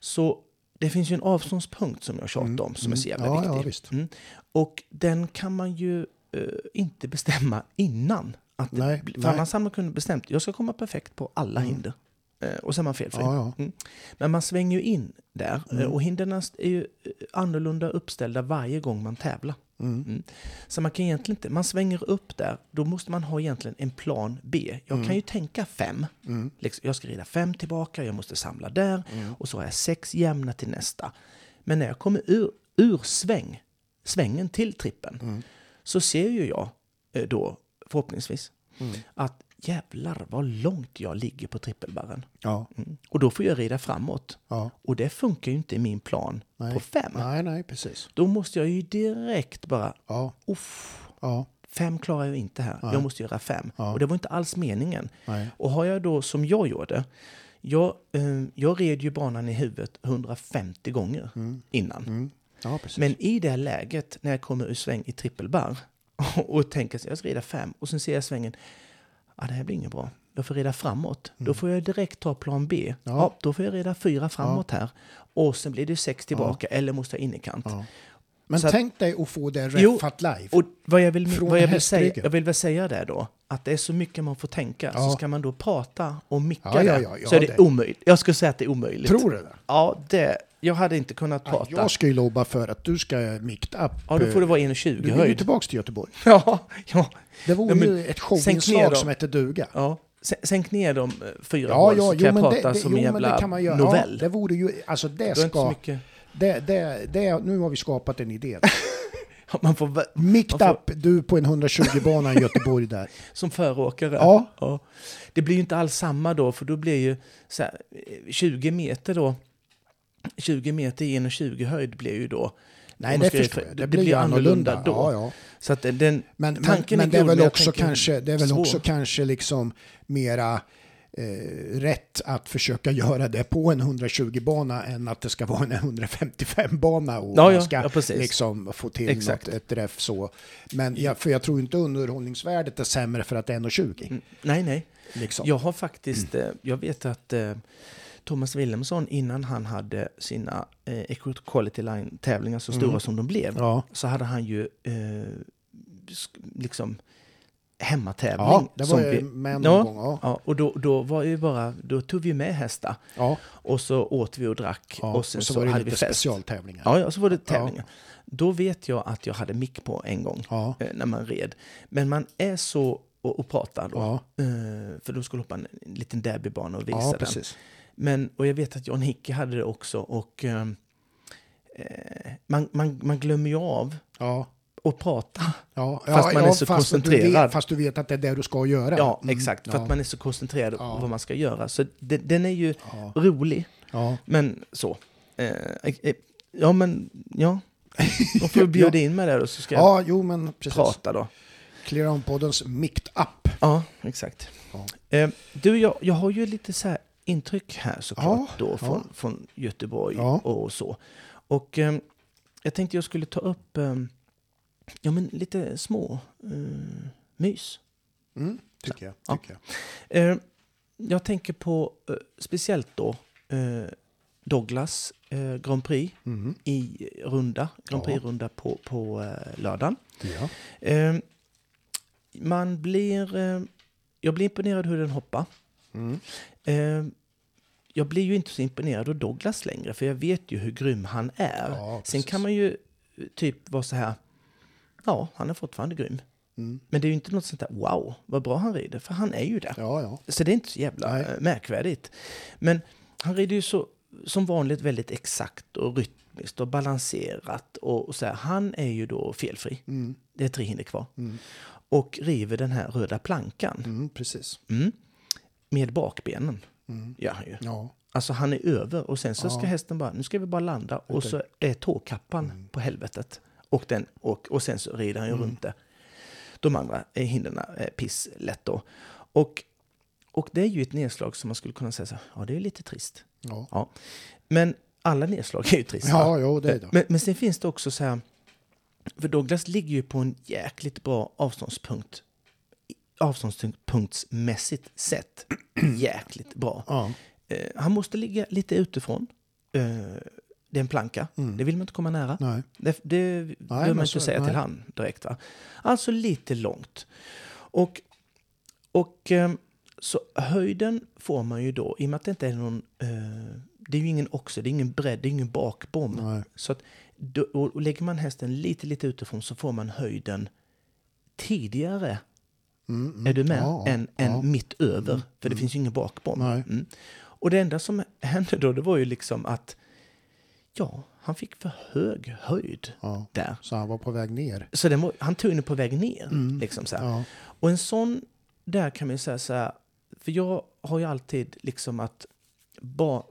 så det finns ju en avståndspunkt som jag tjatar om som är så jävla Mm. ja, viktig. Ja, visst. Mm. Och den kan man ju eh, inte bestämma innan. Att det Nej, blir- för nej. annars hade man kunnat bestämt, jag ska komma perfekt på alla Mm. hinder. Eh, och så är man felfri. Ja, ja. Mm. Men man svänger ju in där eh, Mm. och hindren är ju eh, annorlunda uppställda varje gång man tävlar. Mm. Mm. Så man kan egentligen inte, man svänger upp där, då måste man ha egentligen en plan B. Jag Mm. kan ju tänka fem, Mm. liksom, jag ska rida fem tillbaka, jag måste samla där Mm. och så har jag sex jämna till nästa. Men när jag kommer ur, ur sväng, svängen till trippen, Mm. så ser ju jag då förhoppningsvis Mm. att jävlar vad långt jag ligger på trippelbarren. Ja, Mm. Och då får jag rida framåt. ja. Och det funkar ju inte i min plan Nej. på fem. Nej, nej, precis. Då måste jag ju direkt bara, Ja, uff, ja, fem klarar jag inte här. Nej. Jag måste göra fem. Ja. Och det var inte alls meningen. nej. Och har jag då, som jag gjorde, jag, eh, jag red ju banan i huvudet 150 gånger Mm. innan. Mm. Ja, precis. Men i det här läget, när jag kommer ur sväng i trippelbar *laughs* och tänker att jag ska rida fem och sen ser jag svängen, ja det här blir inget bra. Jag får rida framåt. Då får jag direkt ta plan B. Mm. Ja. Ja. då får jag rida fyra framåt här. Och sen blir det sex tillbaka eller måste jag in i kant. ja. Men Så att- tänk dig att få det räffat live. Och vad jag vill, Från vad jag vill, säga, jag vill väl säga det då, att det är så mycket man får tänka. Ja. Så ska man då prata och micka Ja, ja, det, ja, ja, så är det, det- omöjligt. Jag skulle säga att det är omöjligt. Tror du det? Ja, det, jag hade inte kunnat Ja, prata. jag ska ju lobba för att du ska mikt upp. Ja, då får det vara Du 1,20 vill ju höjd. tillbaka till Göteborg. *laughs* Ja, ja, Det vore Ja, ju ett showinslag dem. som hette duga. ja. Sän- Sänk ner de eh, fyra Ja, hål ja, så kan jo, jag prata det, det, som en jävla det kan man göra. novell. Ja, det vore ju, alltså det är ska, mycket. det, det, det, nu har vi skapat en idé. *laughs* Man får, Mikt Man får- up, du på en 120-bana i Göteborg där. *laughs* som föråkare. Ja. Det blir ju inte alls samma då, för då blir ju här, eh, 20 meter då, 20 meter i 1,20 höjd blir ju då Nej, det förstår jag. det blir annorlunda då. Ja, ja. Så att den, Men, men, Tanken är men det är god, väl men också kanske, det är väl svår. också kanske liksom mera eh, rätt att försöka göra det på en 120-bana än att det ska vara en 155-bana och Ja, man ska liksom få till Exakt. något, ett räff så. Men jag, för jag tror inte underhållningsvärdet är sämre för att det är 1,20. Mm, nej, nej. Liksom. Jag har faktiskt, eh, jag vet att eh, Thomas Wilhelmsson innan han hade sina eh, Equality Line-tävlingar så stora Mm. som de blev, Ja. så hade han ju eh, liksom hemmatävling. ja, det som var vi- med någon Ja. gång. Ja. Ja, och då, då var ju bara, då tog vi med hästar Ja. och så åt vi och drack Ja. och sen så, var det hade lite vi fest. specialtävlingar. Ja, ja, och så var det tävlingar. Då vet jag att jag hade mick på en gång eh, när man red. Men man är så och, och pratar då. Eh, för de skulle hoppa en, en liten derbybana och visa den. precis. Men, och jag vet att John Hickey hade det också. Och ehm, eh, man, man, man glömmer ju av Ja. att prata. Ja, Fast ja, man är så fast Du koncentrerad. vet, fast du vet att det är det du ska göra. Ja, Mm, exakt. För att man är så koncentrerad på vad man ska göra. Så det, den är ju rolig. Ja. Men så. Eh, eh, ja, men ja. Då får *laughs* bjuda in mig där och så ska jag ja, jo men prata då. Clear On-poddens Mikt Up. Ja, exakt. Ja. Eh, du, jag, jag har ju lite så här intryck här såklart Ja, då från, ja. från Göteborg Ja. och så. Och eh, jag tänkte jag skulle ta upp eh, ja, men lite små eh, mys. Mm, tycker jag. Ja. Tycker jag. Eh, jag tänker på eh, speciellt då eh, Douglas eh, Grand Prix Mm. i runda, Grand. Prix-runda på, på lördagen. Ja. Eh, man blir... Eh, jag blir imponerad hur den hoppar. Mm. Eh, jag blir ju inte så imponerad av Douglas längre, för jag vet ju hur grym han är. Ja, Sen kan man ju eh, typ vara så här, ja, han är fortfarande grym. Mm. Men det är ju inte något sånt där, wow, vad bra han rider, för han är ju det. Ja, ja. Så det är inte så jävla Nej. eh, märkvärdigt. Men han rider ju så, som vanligt väldigt exakt och rytmiskt och balanserat. Och, och så här, han är ju då felfri. Mm. Det är tre hinder kvar. Mm. Och river den här röda plankan. Mm, precis. Med bakbenen Mm. gör han ju. Ja. Alltså han är över och sen så ska Ja. hästen bara, nu ska vi bara landa och så är tåkappan Mm. på helvetet. Och, den, och, och sen så rider han ju Mm. runt det. De andra eh, hindren är pisslätt då. Och, och det är ju ett nedslag som man skulle kunna säga så ja det är lite trist. Ja. Ja. Men alla nedslag är ju trista. Ja, jo, det är det. Men, men sen finns det också så här, för Douglas ligger ju på en jäkligt bra avståndspunkt. Avståndspunktsmässigt sett *clears throat* jäkligt bra. Ja. Eh, han måste ligga lite utifrån. Eh, det är en planka. Mm. Det vill man inte komma nära. Nej. Det, det behöver men man inte säga nej. till han direkt. Va? Alltså lite långt. Och, och eh, så höjden får man ju då, i och med att det inte är någon... Det är ju ingen oxe, det är ingen bredd, det är ingen bakbom. Nej. Så att, då, och lägger man hästen lite, lite utifrån så får man höjden tidigare, Mm, mm. är du med, Ja, än, ja. än mitt över. För det finns ju ingen bakbom. Mm. Och det enda som hände då, det var ju liksom att ja, han fick för hög höjd Ja. där. Så han var på väg ner. Så den var, han tog den på väg ner. Mm. Liksom så. Och en sån, där kan man ju säga så här, för jag har ju alltid liksom att ba,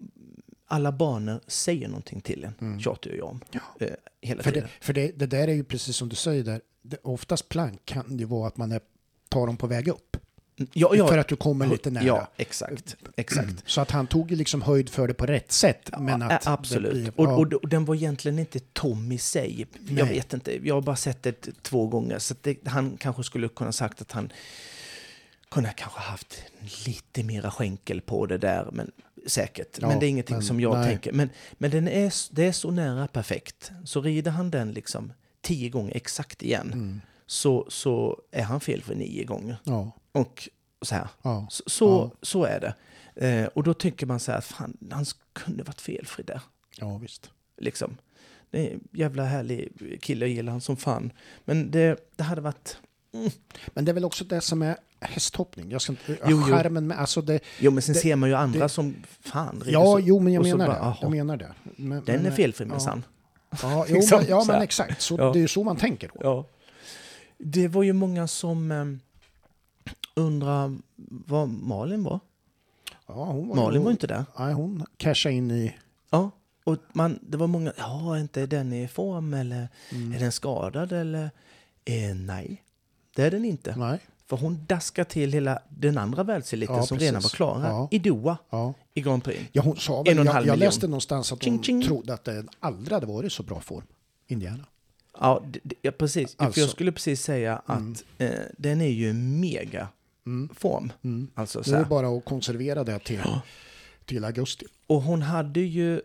alla banor säger någonting till en, Mm. tjatar ju jag om. Ja. Eh, hela För, tiden. det, för det, det där är ju precis som du säger där. Det, oftast plank kan det vara att man är, tar dem på väg upp. ja, ja, För att du kommer lite nära. Ja, exakt. exakt. Så att han tog liksom höjd för det på rätt sätt. Men att absolut. blir- och, och, och den var egentligen inte tom i sig. Jag Nej. vet inte. Jag har bara sett det två gånger. Så det, han kanske skulle kunna sagt att han kunde kanske haft lite mera skänkel på det där. Men säkert. Men det är ingenting men som jag nej. tänker. Men, men den är, det är så nära perfekt. Så rider han den liksom tio gånger exakt igen. Mm. Så, så är han fel för nio gånger. Ja, Och så här. ja. Så, så, så är det. Eh, och då tycker man så här, fan, han kunde varit felfri där. ja, visst. Liksom. Det är en jävla härlig kille, jag gillar han som fan. Men det, det hade varit... Men det är väl också det som är hästhoppning. Jag ska inte... Jo, skärmen med... Alltså det, Jo, men sen Det- ser man ju andra det- som fan ja, jo, men jag menar bara, det. Jag menar det. Men, Den men, är felfri ja. minsann. Ja, *laughs* jo, Liksom, men, ja men exakt. Så, Ja. Det är ju så man tänker då. Ja. Det var ju många som eh, undrar vad Malin var. Ja, hon var Malin ju- var inte där. Nej, hon cashade in i... Ja, och man, det var många, ja, är inte den i form eller Mm. är den skadad eller? Eh, nej, det är den inte. Nej, För hon daskar till hela den andra världseliten Ja, som precis. redan var klara Ja. i Doha ja. i Grand Prix. Ja, hon sa En väl, och en jag, halv jag miljon. läste någonstans att hon Ching, ching. trodde att det aldrig hade varit så bra form, Indiana. Ja, d- d- ja precis. För Alltså. jag skulle precis säga att eh, den är ju mega Mm. form. Mm. Alltså, Det så är här. bara att konservera det till, till augusti. Och hon hade ju,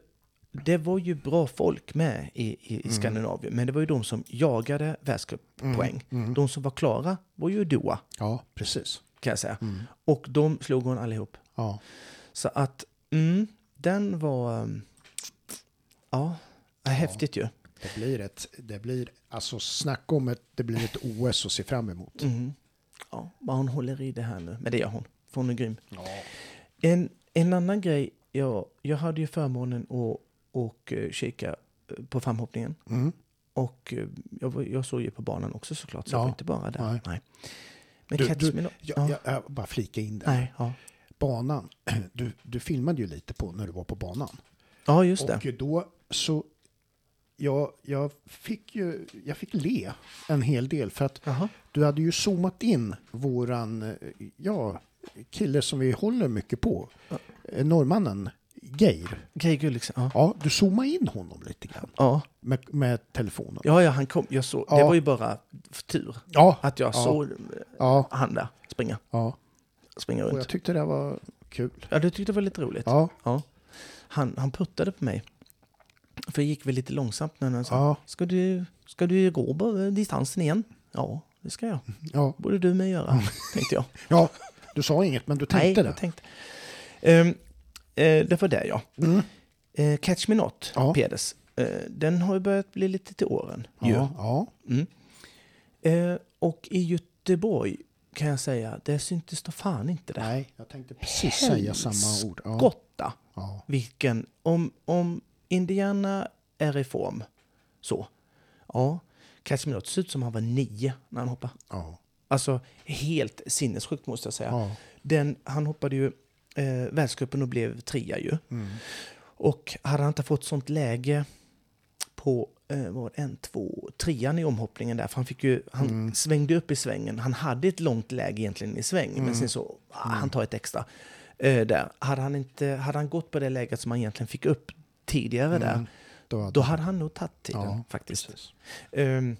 det var ju bra folk med i, i, Mm. i Skandinavien, men det var ju de som jagade världscuppoäng. Mm. De som var klara var ju Doha, Ja, precis. kan jag säga. Mm. Och de slog hon allihop. Ja. Så att, mm, den var, ja, häftigt ju. Det blir ett, det blir, alltså snacka om ett, det blir ett OS att se fram emot. Mm. Ja, vad hon håller i det här nu. Men det gör hon, för hon är grym. Ja. En, en annan grej, jag, jag hade ju förmånen att och, eh, kika eh, på framhoppningen. Mm. Och eh, jag, jag såg ju på banan också såklart, så jag Ja. var inte bara där. Nej. Men Du- du- Not- Ja, ja. jag, jag bara flika in det. Nej, ja. Banan, *clears throat* du, du filmade ju lite på när du var på banan. ja, just det. Och då så, jag, jag fick ju, jag fick le en hel del för att Jaha. du hade ju zoomat in våran, ja, kille som vi håller mycket på, Ja. norrmannen Geir. Grej Gulliksen. Ja. Ja, du zoomade in honom lite grann Ja. med, med telefonen. ja, ja, han kom. Jag såg, Det Ja. var ju bara tur Ja, att jag Ja. såg ja, han där springa, ja. springa Och jag runt. tyckte det var kul. Ja, du tyckte det var lite roligt? Ja, Ja. Han, han puttade på mig. För det gick väl lite långsamt när han sa, Ja, ska, du, ska du gå på distansen igen? Ja, det ska jag. ja, borde du med göra, *laughs* tänkte jag. *laughs* ja. Du sa inget, men du Nej, tänkte jag det. tänkte. Um, det var det ja. Mm. Eh, Catch Me Not, Ja. Pedes. Eh, den har ju börjat bli lite till åren. ju. Ja, ja. Mm. Och i Göteborg kan jag säga, det syntes då fan inte det. Nej, jag tänkte precis säga samma ord. Ja. vilken, om, om Indiana är i form, så, ja, Catch Me Not ser ut som han var nio när han hoppade. ja. Alltså helt sinnessjukt måste jag säga. ja. Den, han hoppade ju eh, världscupen och blev trea ju. Mm. Och hade han inte fått sånt läge på eh, var en, två, trean i omhoppningen där, för han, fick ju, han Mm. svängde upp i svängen. Han hade ett långt läge egentligen i sväng, men Mm. sen så, ah, han tar ett extra. Eh, där. Hade, han inte, hade han gått på det läget som han egentligen fick upp tidigare där, Mm. Då hade- då hade han nog tagit tiden ja, faktiskt. Ehm,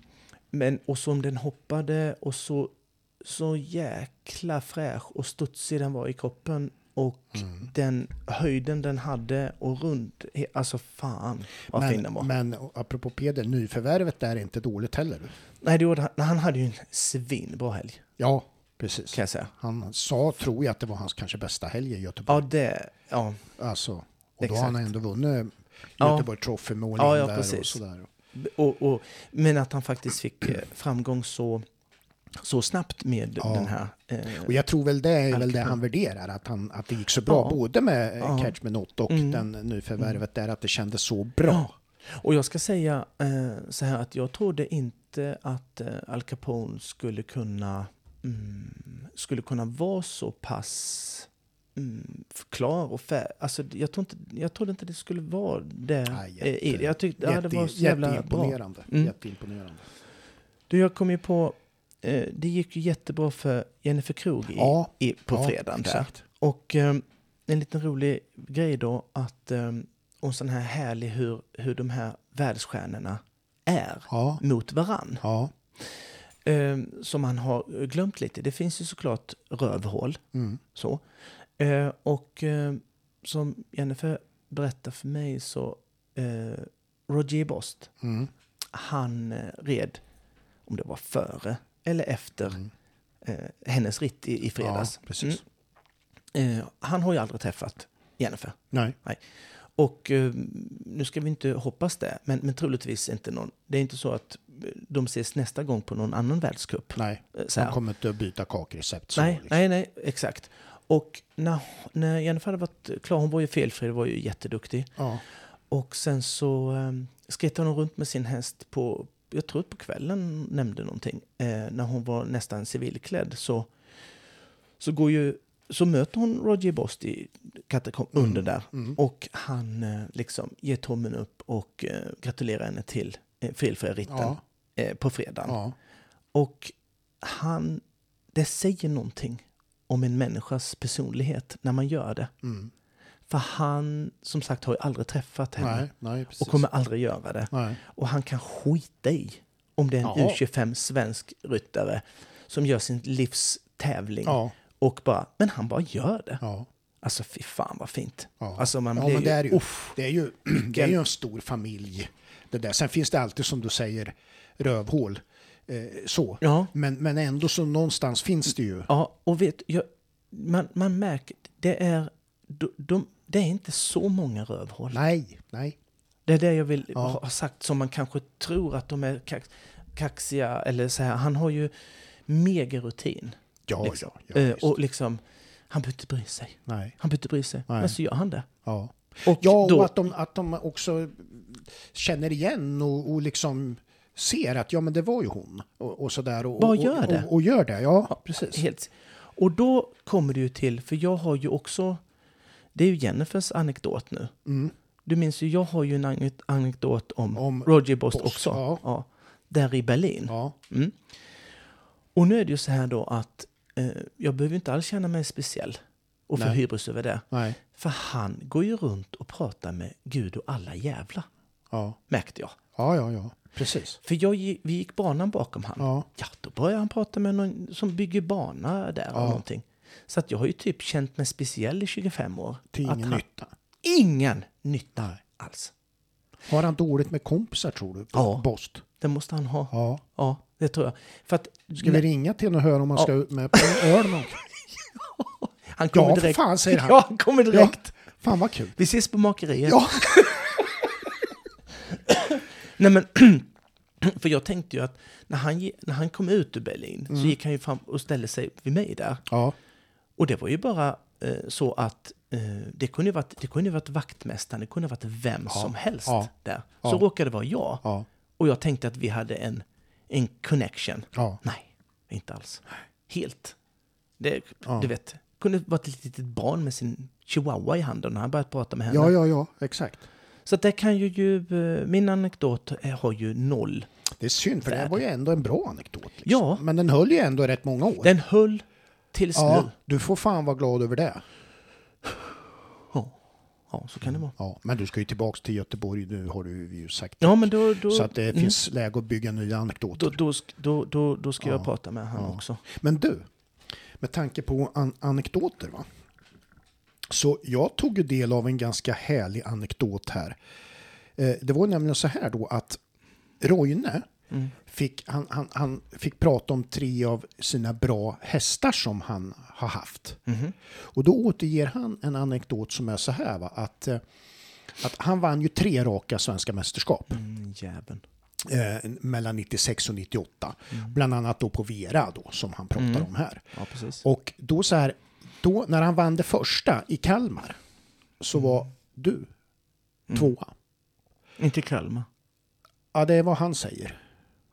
men och som den hoppade och så, så jäkla fräsch och studsig den var i kroppen. Och Mm. den höjden den hade och rund, he- alltså fan vad fin den var. Men, men apropå Peder, nyförvärvet där är inte dåligt heller. Nej, det gjorde han, han hade ju en svinbra helg Ja, precis. kan jag säga. Han sa, tror jag, att det var hans kanske bästa helg i Göteborg. Ja, det, ja, Alltså, och då Exakt. har han ändå vunnit Ja. Göteborg Trophy med Ja, ja, där och sådär. och, och, men att han faktiskt fick eh, framgång så, så snabbt med Ja. den här. Eh, Och jag tror väl det är väl det han värderar, att, han, att det gick så bra Ja. både med Ja. Catch Me Not och Mm. den nyförvärvet där, att det kändes så bra. Ja. Och jag ska säga eh, så här att jag trodde inte att eh, Al Capone skulle kunna, mm, skulle kunna vara så pass mm, klar och fär. Alltså, jag, tror inte, jag trodde inte det skulle vara det. Ja, eh, jätte- i det. jag tyckte ja, det var så jävla bra. Mm. jätteimponerande. Du, jag kom ju på, eh, det gick ju jättebra för Jennifer Krug i, Ja, i, på ja, fredagen. Där. Exakt. Och eh, en liten rolig grej då att eh, och sån här härlig hur, hur de här världsstjärnorna är Ja, mot varann. ja. Eh, som man har glömt lite. Det finns ju såklart rövhål. Mm. Så. Eh, och eh, som Jennifer berättar för mig så eh, Roger Bost, Mm. han eh, red, om det var före eller efter Mm. eh, hennes ritt i, i fredags. Ja, precis. Mm. Eh, han har ju aldrig träffat Jennifer. Nej. Och eh, nu ska vi inte hoppas det, men, men troligtvis inte någon. Det är inte så att de ses nästa gång på någon annan världscup. Nej, Så här. han kommer inte att byta kakrecept. så, nej, liksom. nej, nej, exakt. Och när, när Jennifer hade varit klar, hon var ju felfri, var ju jätteduktig. Ja, Och sen så um, skejtade hon runt med sin häst på, jag tror på kvällen nämnde någonting, eh, när hon var nästan civilklädd så, så går ju, så möter hon Roger Bost i katakomb Mm, under där. mm. Och han eh, liksom ger tummen upp och eh, gratulerar henne till eh, felfria ritten ja, eh, på fredagen. ja. Och han, det säger någonting om en människas personlighet när man gör det. Mm. För han, som sagt, har ju aldrig träffat henne. Nej, nej. Och kommer aldrig göra det. Nej. Och han kan skita i om det är en Ja. U25 svensk ryttare som gör sin livs tävling. Ja, Och bara, men han bara gör det. ja, Alltså fy fan vad fint. ja. Alltså man ja, blir men det är ju, ju, uff, det är ju, det är ju en stor familj. Det där. Sen finns det alltid, som du säger, rövhål. Eh, så. Ja, Men, men ändå så någonstans finns det ju. ja, och vet, jag, man, man märker, det är, de, de, det är inte så många rövhål. Nej, nej. Det är det jag vill Ja. ha sagt, som man kanske tror att de är kax, kaxiga, eller så här. Han har ju megarutin. Ja, Liksom. ja, ja Eh, och liksom, han behöver inte bry sig. Nej, Han behöver inte bry sig. Nej. Men så gör han det. ja. Och Ja, och då, att de, att de också känner igen och, och liksom ser att ja, men det var ju hon. Och, och sådär. Och, Bara och, gör det. Och, och gör det, ja. Ja, precis. helt. Och då kommer ju till, för jag har ju också, det är ju Jennifers anekdot nu. Mm. Du minns ju, jag har ju en anek- anekdot om, Om Roger Bost Bost, också. ja. där i Berlin. Ja, Mm. Och nu är det ju så här då att eh, jag behöver inte alls känna mig speciell och få hybris över det. nej, För han går ju runt och pratar med Gud och alla jävla, ja. märkte jag. Ja, ja, ja. Precis. För jag, vi gick banan bakom han. Ja, Ja, då började han prata med någon som bygger bana där Ja. någonting. Så att jag har ju typ känt mig speciell i 25 år. till ingen han, nytta. ingen nytta Nej. alls. Har han dåligt med kompisar tror du? Ja. Bost? Det måste han ha. Ja. Ja, det tror jag. För att Ska vi ringa till honom och höra om han Ja. ska ut med på en öl någon? *laughs* han kommer Ja, direkt. fan säger han. *laughs* Ja, han kommer direkt. Fan vad kul. Vi ses på makeriet. Ja. *laughs* Nej men, *clears throat* för jag tänkte ju att när han, när han kom ut ur Berlin Mm. så gick han ju fram och ställde sig vid mig där. Ja. Och det var ju bara eh, så att eh, det kunde varit, det kunde varit vaktmästaren, det kunde varit vem Ja, som helst ja, där. ja. Så råkade det vara jag. Ja. Och jag tänkte att vi hade en, en connection. Ja. Nej, inte alls. Helt. Det, Ja. Du vet, kunde vara ett litet barn med sin chihuahua i handen när han började prata med henne. Ja, ja, ja, exakt. Så det kan ju, ju eh, min anekdot eh, har ju noll. Det är synd, för det Värde. var ju ändå en bra anekdot. Liksom. Ja. Men den höll ju ändå rätt många år. Den höll tills ja, nu. du får fan vara glad över det. Ja. så kan det vara. Ja, men du ska ju tillbaks till Göteborg nu har du ju sagt. Ja, men då, då, Så att det mm, finns läge att bygga nya anekdoter. då, då, då, då, då ska Ja. jag prata med han Ja. också. Men du, med tanke på an anekdoter va. Så jag tog del av en ganska härlig anekdot här. Eh, det var nämligen så här då att Roine Mm. fick, han, han, han fick prata om tre av sina bra hästar som han har haft. Mhm. Och då återger han en anekdot som är så här va, att, eh, att han vann ju tre raka svenska mästerskap Mm, eh, mellan 96 och 98. Bland annat då på Vera då som han pratar Mm. om här. Ja. Och då så här, då när han vann det första i Kalmar så var du Mm. tvåa. Inte Kalmar. Ja, det är vad han säger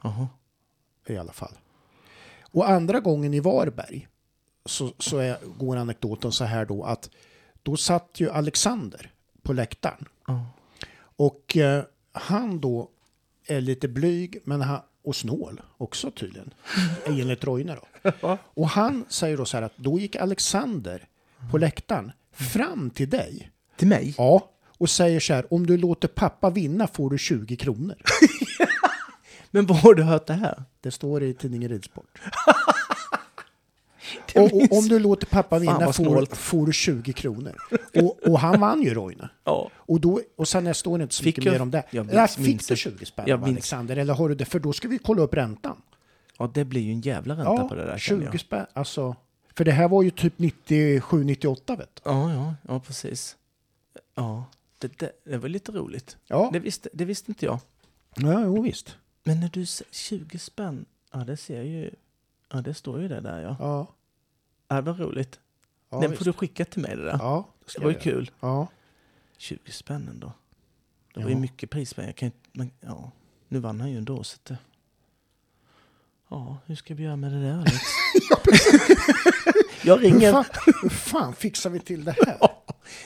Jaha. i alla fall. Och andra gången i Varberg så, så är, går anekdoten så här då att då satt ju Alexander på läktaren Ja. och eh, han då är lite blyg men han, och snål också tydligen, enligt Roine då. *laughs* Och han säger då så här att då gick Alexander på läktaren fram till dig Till mig? Ja, och säger så här, om du låter pappa vinna får du 20 kronor. *laughs* Men var har du hört det här? Det står i tidningen Ridsport. *laughs* *laughs* och, och om du låter pappa vinna får, får du 20 kronor. Och, och han vann ju Roine. *laughs* Ja. Och, då, och sen nästa år inte så Fick mycket jag- mer om det. jag minns- fick minns du det. 20 spänn Jag av. Alexander, eller har du det? För då ska vi kolla upp räntan. ja, det blir ju en jävla ränta Ja, på det där. känner 20 jag. spänn. Alltså, för det här var ju typ 97-98 vet du. Ja, ja, ja, precis. Ja, det, det, det var lite roligt. Ja, Det visste, det visste inte jag. ja jo, visst. Men när du säger 20 spänn, ja det ser jag ju. Ja, det står ju det där ja. Ja, Ja, var roligt. ja, Den visst. får du skicka till mig det där. Ja, det var ju jag göra. kul. Ja. 20 spänn ändå. Det var Ja. ju mycket prispengar. Jag kan inte, men, ja, nu vann han ju ändå så att det... Ja, hur ska vi göra med det där Alex? *laughs* jag Hur ringer. fan, hur fan fixar vi till det här? *laughs*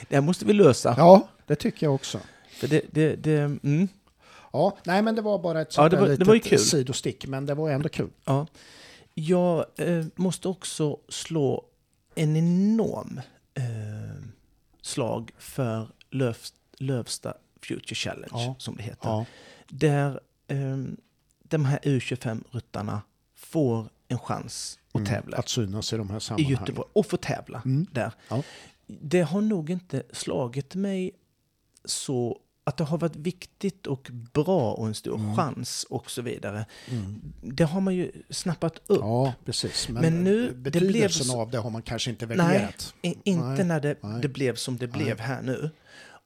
Det här måste vi lösa. Ja, det tycker jag också. För det, det, det, mm, Ja, nej men det var bara ett Ja, sånt det där var- det litet var ju kul. sidostick, men det var ändå kul. ja. Jag eh, måste också slå en enorm eh, slag för Lövs, Lövsta Future Challenge, Ja. som det heter. Ja, Där eh, de här U25-ryttarna får en chans att mm, tävla Att synas i de här i sammanhangen. Göteborg och få tävla Mm. där. Ja. Det har nog inte slagit mig så att det har varit viktigt och bra och en stor Mm. chans och så vidare. Mm. Det har man ju snappat upp. Ja, precis. Men, Men nu- det betydelsen blev så- av det har man kanske inte Nej, värderat. I, inte Nej, när det, nej. det blev som det Nej. blev här nu.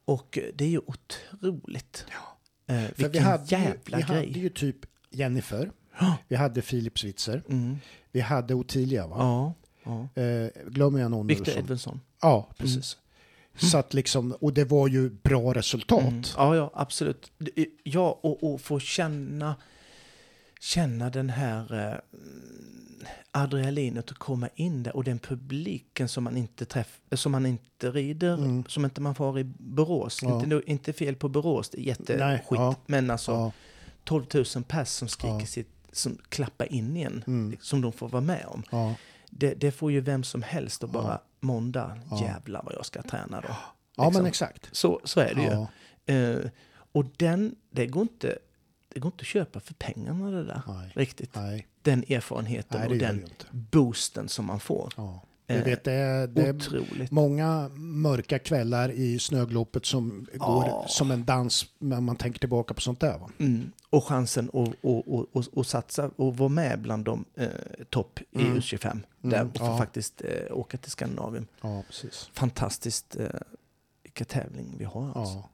Och eh, det är ju otroligt. Eh, För vilken vi hade, jävla vi hade grej. ju typ Jennifer, Ja. vi hade Filip Switzer, Mm. vi hade Ottilia, va? Ja, ja. Eh, glömmer jag någon nu Victor som- Edvinsson. Ja, precis. Så att liksom, och det var ju bra resultat. Mm. Ja, ja, absolut. Ja, och, och få känna, känna den här eh, adrenalinet och komma in där och den publiken som man inte träff, som man inte rider, Mm. som inte man får i Borås. Ja. Inte, inte fel på Borås, det är jätteskit. Ja. Men alltså Ja, 12 000 pers som skriker sitt, som klappar in igen, Mm. som de får vara med om. Ja. Det, det får ju vem som helst att bara Ja. måndag, Ja. jävlar vad jag ska träna då. ja Liksom. men exakt. Så, så är det ju. Ja, Eh, och den, det går, inte, det går inte att köpa för pengarna det där. nej, Riktigt. nej, Den erfarenheten nej, och den boosten som man får. Ja. Du Eh, vet, det är, det är många mörka kvällar i snöglopet som går Ja. som en dans när man tänker tillbaka på sånt där. Va? Mm. Och chansen att och, och, och, och satsa och vara med bland de eh, topp i U25. Där Mm, och få ja. faktiskt eh, åka till Skandinavien. Ja, precis. Fantastiskt eh, vilka tävling vi har. Alltså. Ja.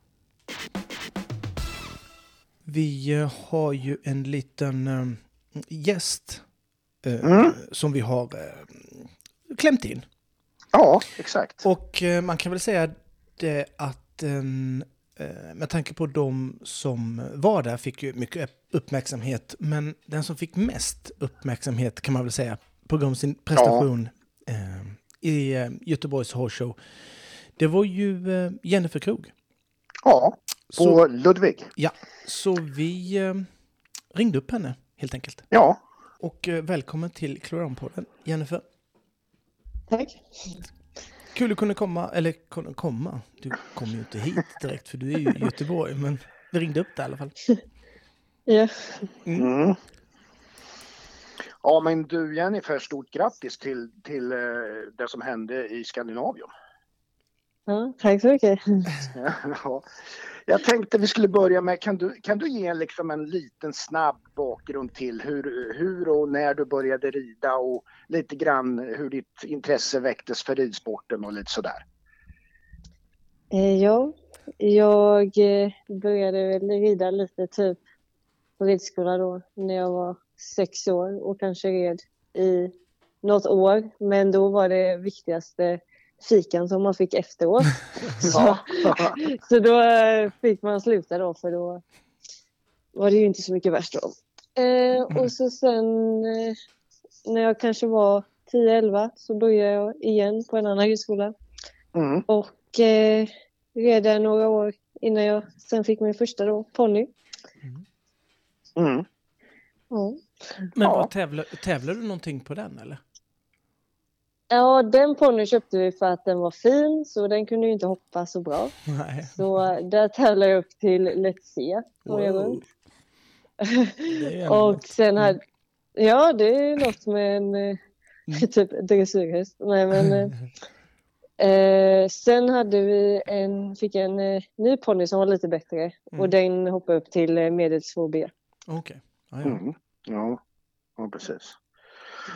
Vi eh, har ju en liten eh, gäst eh, Mm. som vi har eh, klämt in. Ja, exakt. Och eh, man kan väl säga det att eh, eh, med tanke på de som var där fick ju mycket uppmärksamhet. Men den som fick mest uppmärksamhet kan man väl säga på grund av sin prestation eh, i eh, Göteborgs Horse Show. Det var ju Jennifer Krog. Ja, på Så, Ludvig. ja, så vi ringde upp henne helt enkelt. Ja, Och välkommen till Kloranpodden, Jennifer. Tack. Kul att kunna komma, eller kunna komma. Du kommer ju inte hit direkt för du är ju i Göteborg, men vi ringde upp dig i alla fall. *laughs* Ja, mm. ja men du Jennifer, stort grattis till, till eh, det som hände i Skandinavium. ja tack så mycket. *laughs* Ja. Jag tänkte vi skulle börja med, kan du, kan du ge liksom en liten snabb bakgrund till hur, hur och när du började rida och lite grann hur ditt intresse väcktes för ridsporten och lite sådär? Eh, ja, jag eh, började väl rida lite typ på ridskola då när jag var sex år och kanske red i något år. Men då var det viktigaste fikan som man fick efteråt. *laughs* så, *laughs* så då eh, fick man sluta då för då var det ju inte så mycket värst då. Eh, och så sen eh, när jag kanske var 10-11 så började jag igen på en annan ridskola. Mm. Och eh, red där några år innan jag sen fick min första då, ponny. Mm. Ja. Men Ja. vad tävlar, tävlar du någonting på den eller? Ja, den ponnyn köpte vi för att den var fin så den kunde ju inte hoppa så bra. Nej. Så eh, där tävlade jag upp till Let's Se några Wow. runt. Det är ändå Och sen hade, ja det är något med en eh, *laughs* typ dressyrhäst. Nej men eh, *laughs* eh, sen hade vi en, fick en eh, ny ponny som var lite bättre Mm. och den hoppade upp till eh, medel 2B. Okej. Ja, ja. Mm. Ja. ja, precis.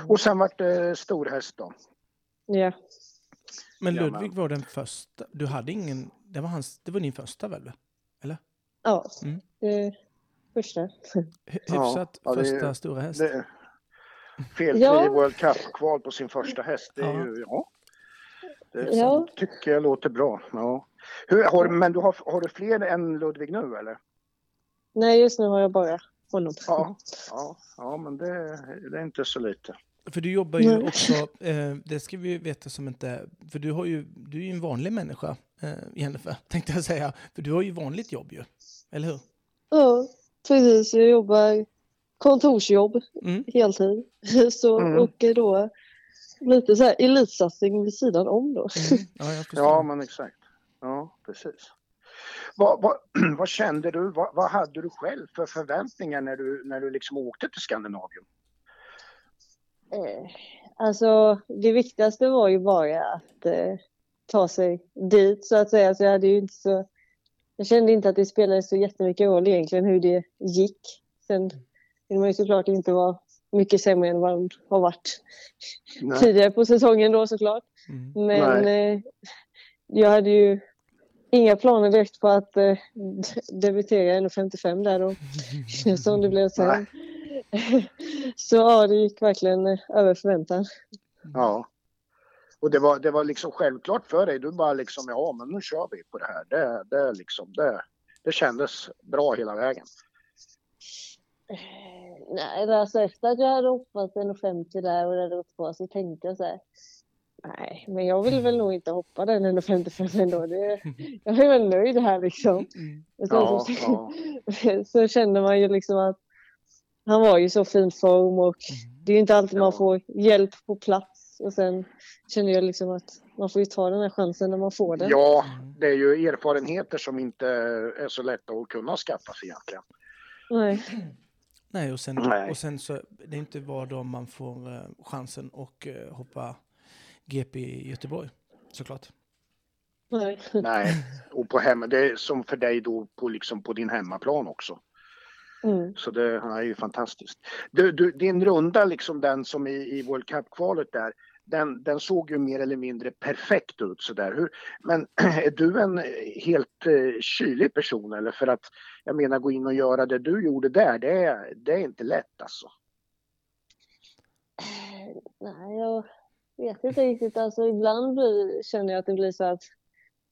Och sen vart det storhäst då? Ja. Men Ludvig var den första. Du hade ingen, det var, hans, det var din första väl? Ja, Mm. eh, första. Ja, Hyfsat ja, det är- första stora häst. Det, felfri Ja. World Cup-kval på sin första häst, det är Ja. ju, ja. Det Ja. tycker jag låter bra. Ja. Hur, har, men du har, har du fler än Ludvig nu eller? Nej, just nu har jag bara honom. Ja, ja, ja men det, det är inte så lite. För du jobbar ju Nej. också, eh, det ska vi ju veta som inte, för du har ju, du är ju en vanlig människa, eh, Jennifer, *laughs* tänkte jag säga. För du har ju vanligt jobb ju, eller hur? Ja, precis. Jag jobbar kontorsjobb Mm. heltid. *laughs* Så, Mm. Och då lite så här elitsatsning vid sidan om då. Mm. *laughs* Ja. Ja, men exakt. Ja, precis. Vad, vad, *clears throat* vad kände du, vad, vad hade du själv för förväntningar när du, när du liksom åkte till Skandinavien? Eh, Alltså det viktigaste var ju bara att eh, ta sig dit så att säga. Så jag hade ju inte så... Jag kände inte att det spelade så jättemycket roll egentligen hur det gick. Sen vill man ju såklart inte vara mycket sämre än vad man har varit Nej. *laughs* tidigare på säsongen då såklart. Mm. Men eh, jag hade ju inga planer direkt på att eh, *laughs* debutera i 1,55 där då. *laughs* Som det blev sen. *laughs* Så ja, det gick verkligen eh, över förväntan. Ja. Och det var, det var liksom självklart för dig. Du bara liksom, ja men nu kör vi på det här. Det, det, liksom, det, det kändes bra hela vägen. Nej, alltså efter att jag hade hoppat 1,50 där och det hade gått bra så tänkte jag så här. Nej, men jag vill väl nog inte hoppa den 1,55 ändå. Det, jag är väl nöjd här liksom. Mm. Och sen Ja, så, ja. *laughs* så kände man ju liksom att han var ju så fin form och det är ju inte alltid Ja. man får hjälp på plats. Och sen kände jag liksom att man får ju ta den här chansen när man får den. ja, det är ju erfarenheter som inte är så lätta att kunna skaffa sig egentligen. Nej. Nej, och sen, Nej. och sen så, det är inte var dag man får eh, chansen att eh, hoppa GP i Göteborg, såklart. Nej. Nej, och på hem, det är som för dig då på, liksom på din hemmaplan också. Mm. Så det är ju fantastiskt. Du, du, din runda, liksom den som i, i World Cup-kvalet där, den, den såg ju mer eller mindre perfekt ut sådär. Hur, men *clears throat* är du en helt eh, kylig person eller? För att jag menar gå in och göra det du gjorde där, det är, det är inte lätt alltså. Nej, jag vet inte riktigt. Alltså, ibland blir, känner jag att det blir så att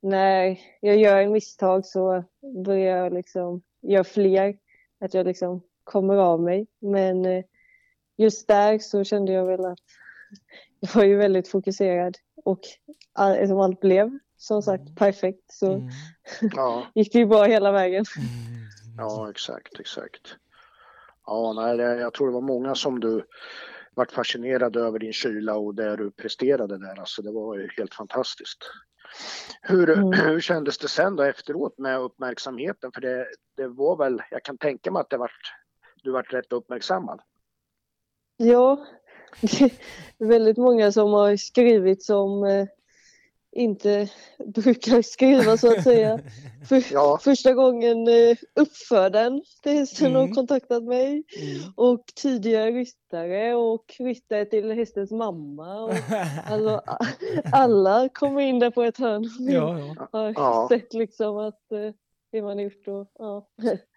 när jag gör en misstag så börjar jag liksom göra fler. Att jag liksom kommer av mig. Men eh, just där så kände jag väl att *laughs* jag var ju väldigt fokuserad och all, eftersom allt blev som sagt perfekt så Mm. *laughs* Ja, gick det ju bra hela vägen. Mm. ja exakt, exakt. Ja, nej, jag tror det var många som du vart fascinerade över din kyla och det du presterade där. Alltså det var ju helt fantastiskt. Hur, Mm. *clears throat* hur kändes det sen då efteråt med uppmärksamheten? För det, det var väl, jag kan tänka mig att det vart, du vart rätt uppmärksammad. Ja, *laughs* väldigt många som har skrivit som eh, inte brukar skriva så att säga. *laughs* För, Ja. Första gången eh, uppfödaren till hästen Mm. har kontaktat mig Mm. och tidigare ryttare och ryttare till hästens mamma. Och, alltså, alla kommer in där på ett hörn och *laughs* Ja, ja. har Ja. sett liksom att eh, det man gjort och ja.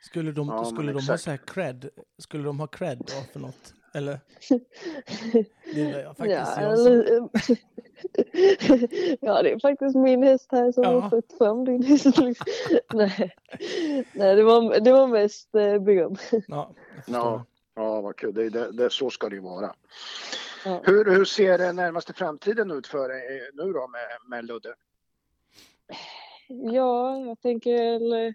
Skulle de, skulle de ha så här cred? Skulle de ha cred då för något? Eller? *laughs* Det är jag faktiskt ja, jag som... eller- *laughs* ja, det är faktiskt min häst här som Ja. har fått fram din häst. *laughs* Nej, Nej det, var, det var mest eh, beröm. Ja. Ja, ja vad kul. Det, det, det, så ska det ju vara. Ja. Hur, hur ser den närmaste framtiden ut för dig eh, nu då med, med Ludde? Ja, jag tänker eh,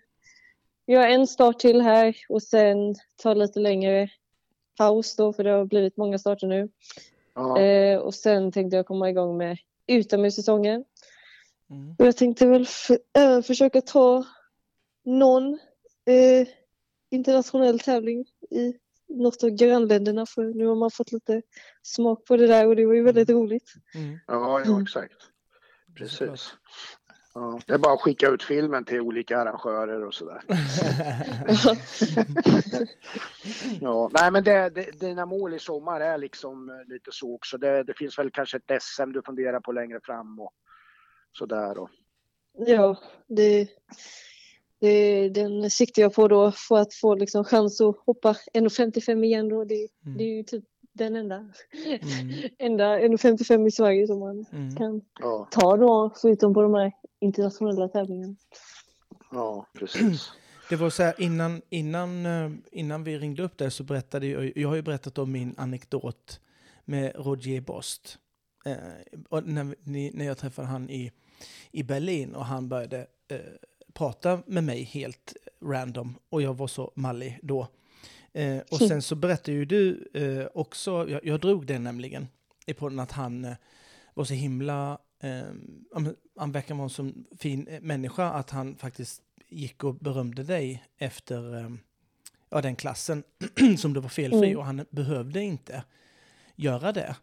göra en start till här och sen ta lite längre paus då för det har blivit många starter nu. Ja, Eh, och sen tänkte jag komma igång med utomhussäsongen. Mm. Och jag tänkte väl f- även försöka ta någon eh, internationell tävling i något av grannländerna för nu har man fått lite smak på det där och det var ju väldigt roligt. Mm. ja, ja exakt. Precis. Ja, det är bara att skicka ut filmen till olika arrangörer och sådär. *laughs* Ja, nej men det, det, dina mål i sommar är liksom eh, lite så också. Det, det finns väl kanske ett SM du funderar på längre fram och sådär. Och, Ja, det, det, den siktar jag på då för att få liksom chans att hoppa 1,55 igen då. Det, Mm. det är ju typ den enda, Mm. *laughs* enda 1,55 i Sverige som man Mm. kan ja, ta då förutom på de här internationella tävlingarna. ja, precis. *clears throat* Det var så här innan, innan, eh, innan vi ringde upp där så berättade jag, jag har ju berättat om min anekdot med Roger Bost. Eh, när, när jag träffade han i, i Berlin och han började eh, prata med mig helt random och jag var så mallig då. Eh, och sen så berättade ju du eh, också, jag, jag drog den nämligen, i podden att han eh, var så himla, han verkar vara en så fin eh, människa att han faktiskt gick och berömde dig efter eh, ja, den klassen *clears throat* som du var felfri Mm. och han behövde inte göra det.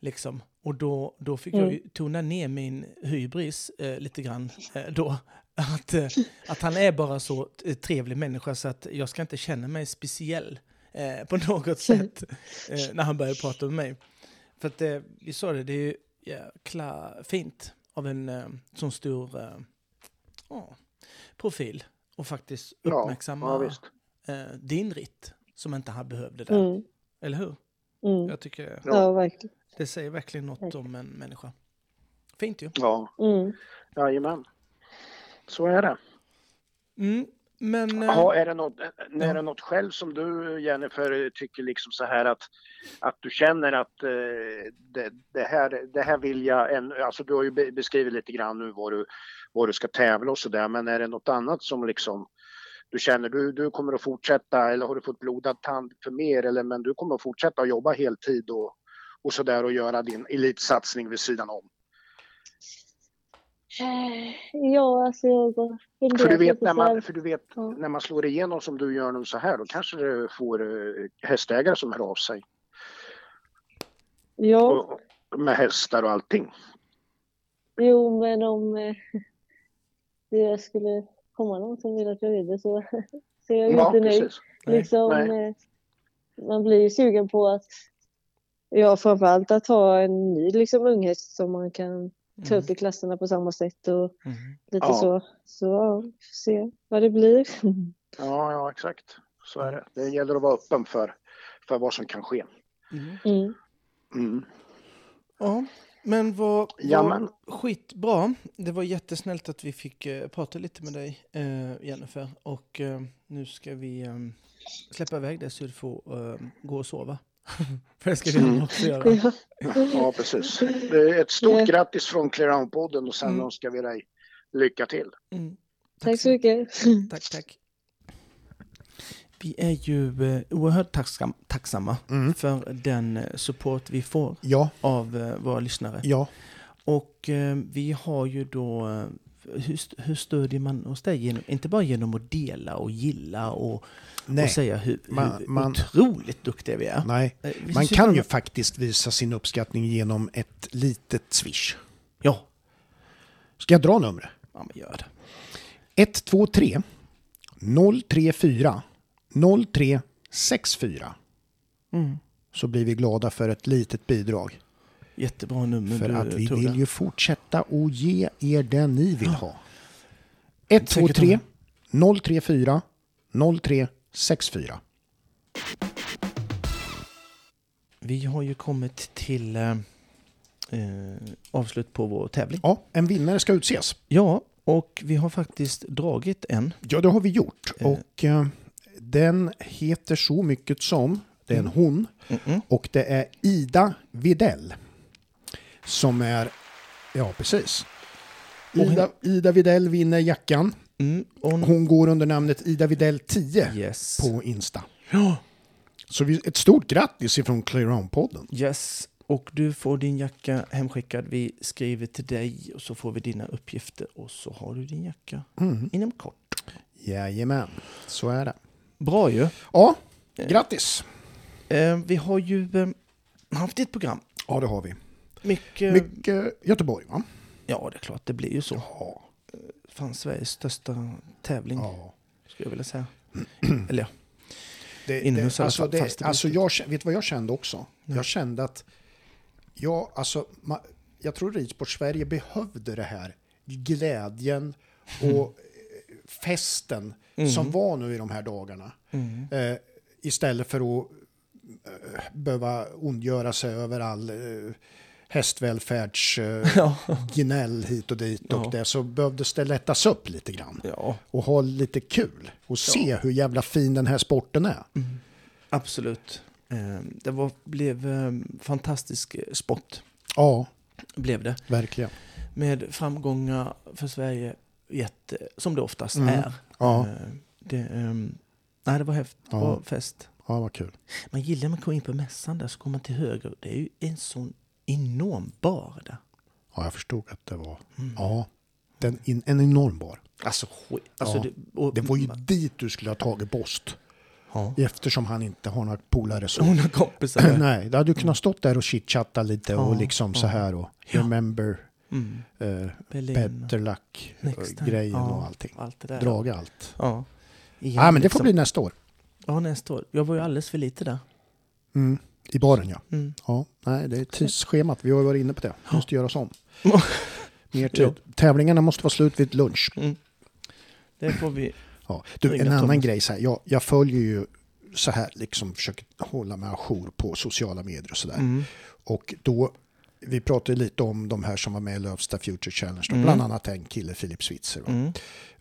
Liksom. Och då, då fick jag ju tona ner min hybris eh, lite grann eh, då. *laughs* Att, eh, att han är bara så eh, trevlig människa så att jag ska inte känna mig speciell eh, på något sätt eh, när han började prata med mig. För att vi sa det, det är ju jäkla fint av en eh, sån stor eh, ja, profil och faktiskt uppmärksamma ja, eh, din ritt som inte han behövde där. Mm, Eller hur? mm. Jag tycker Ja, verkligen. det säger verkligen något om en människa. Fint ju. Ja, Mm. jajamän. Så är det. Mm, men... eh, Ja, är det något, är Ja. det något själv som du Jennifer tycker liksom så här att, att du känner att eh, det, det, här, det här vill jag ännu, alltså du har ju be- beskrivit lite grann nu vad du, vad du ska tävla och sådär men är det något annat som liksom du känner du, du kommer att fortsätta eller har du fått blodad tand för mer eller men du kommer att fortsätta att jobba heltid och, och sådär och göra din elitsatsning vid sidan om? Ja, alltså jag För du vet, när man, för du vet Ja. när man slår igenom som du gör nu så här då kanske du får eh, hästägare som hör av sig. Ja, Och, med hästar och allting. Jo, men om eh, det skulle komma någon som vill att jag rider så, så jag ju Ja, inte precis. Liksom, Nej. eh, man blir ju sugen på att, ja framförallt att ha en ny liksom unghäst som man kan ta upp i klasserna på samma sätt och Mm. lite Ja. så. Så ja, se vad det blir. *laughs* Ja, ja, exakt. Så är det. Det gäller att vara öppen för, för vad som kan ske. Mm. Mm. Mm. Ja, men vad, vad skitbra. Det var jättesnällt att vi fick eh, prata lite med dig, eh, Jennifer. Och eh, nu ska vi eh, släppa iväg dig så du får gå och sova. *laughs* För det ska du Mm. också göra. Ja. Ja, precis. Ett stort Ja. grattis från Clearound-podden och sen Mm. önskar vi dig lycka till. Mm. Tack så mycket. Tack, tack. Vi är ju eh, oerhört tacksam, tacksamma Mm. för den eh, support vi får Ja, av eh, våra lyssnare. ja. Och vi har ju då, hur, hur stödjer man oss där? Genom, inte bara genom att dela och gilla och, Nej, och säga hur, Man- hur man- otroligt duktiga vi är. nej. Eh, vi Man kan ju med- faktiskt visa sin uppskattning genom ett litet swish. Ja, Ska jag dra numret? ja men gör det. 123 034 0364 Mm. så blir vi glada för ett litet bidrag. Jättebra nummer För du att vi vill ju fortsätta och ge er det ni vill ha. 123 034 0364. Vi har ju kommit till eh, eh, avslut på vår tävling. Ja, en vinnare ska utses. Ja, och vi har faktiskt dragit en. Ja, det har vi gjort. Eh. Och eh, den heter så mycket som, det är en hon, Mm-mm. och det är Ida Videll. Som är, ja precis. Ida, Ida Videll vinner jackan. Mm, och, Hon går under namnet Ida Videll 10 yes. på Insta. Ja, Så vi, ett stort grattis ifrån Clearound-podden. yes. Och du får din jacka hemskickad. Vi skriver till dig och så får vi dina uppgifter och så har du din jacka Mm. inom kort. Jajamän, så är det. Bra ju. Ja, grattis. Eh, vi har ju eh, haft ett program. Ja, det har vi. Mycket... Mycket Göteborg, va? Ja, det är klart. Det blir ju så. Ja. Fan, Sveriges största tävling, ja. skulle jag vilja säga. *clears throat* Eller ja. Det, Inomhus det, alltså, det, alltså jag, vet du vad jag kände också? Nej. Jag kände att jag, alltså, ma, jag tror Ridsport Sverige behövde det här glädjen *clears throat* och eh, festen som var nu i de här dagarna. Mm. Eh, istället för att eh, behöva ondgöra sig över all eh, hästvälfärds eh, Ja. gnäll hit och dit Ja. och det så behövdes det lättas upp lite grann ja, och ha lite kul och se hur jävla fin den här sporten är. absolut. Eh, det var, blev eh, fantastisk sport, Ja, blev det. verkligen. Med framgångar för Sverige, jätte, som det oftast Mm. är. Ja. Eh, det, ehm, nej, det var häftigt. Det Ja. var fest. Ja, vad kul. Man gillar när man kommer in på mässan där så går man till höger. Det är ju en sån enorm bar där. Ja, jag förstod att det var... Mm. Ja, den in, en enorm bar. Alltså. Alltså, Ja. det, och, Det var ju dit du skulle ha tagit post. Ja. Eftersom han inte har några polare så. Har kompisar. *clears throat* Nej, då hade du kunnat stått där och chitchatta lite och Ja, liksom ja. så här och remember Mm. uh, better luck och grejen och allting. Allt det där. Draga allt. Ja. Igen, men det får liksom. bli nästa år. Ja, nästa år. Jag var ju alldeles för lite där. Mm. I baren ja. Mm. Ja, nej, det är tidsschemat. Vi har varit inne på det. Måste göras om. Ja. *laughs* Mer tid. Tävlingarna måste vara slut vid lunch. Mm. Det får vi. Ja. Du, en annan Thomas. grej så här. Jag, jag följer ju så här, liksom försöker hålla mig ajour på sociala medier och sådär. Mm. Och då, vi pratade lite om de här som var med i Lövsta Future Challenge. då. Mm. Bland annat en kille, Filip Switzer. Mm.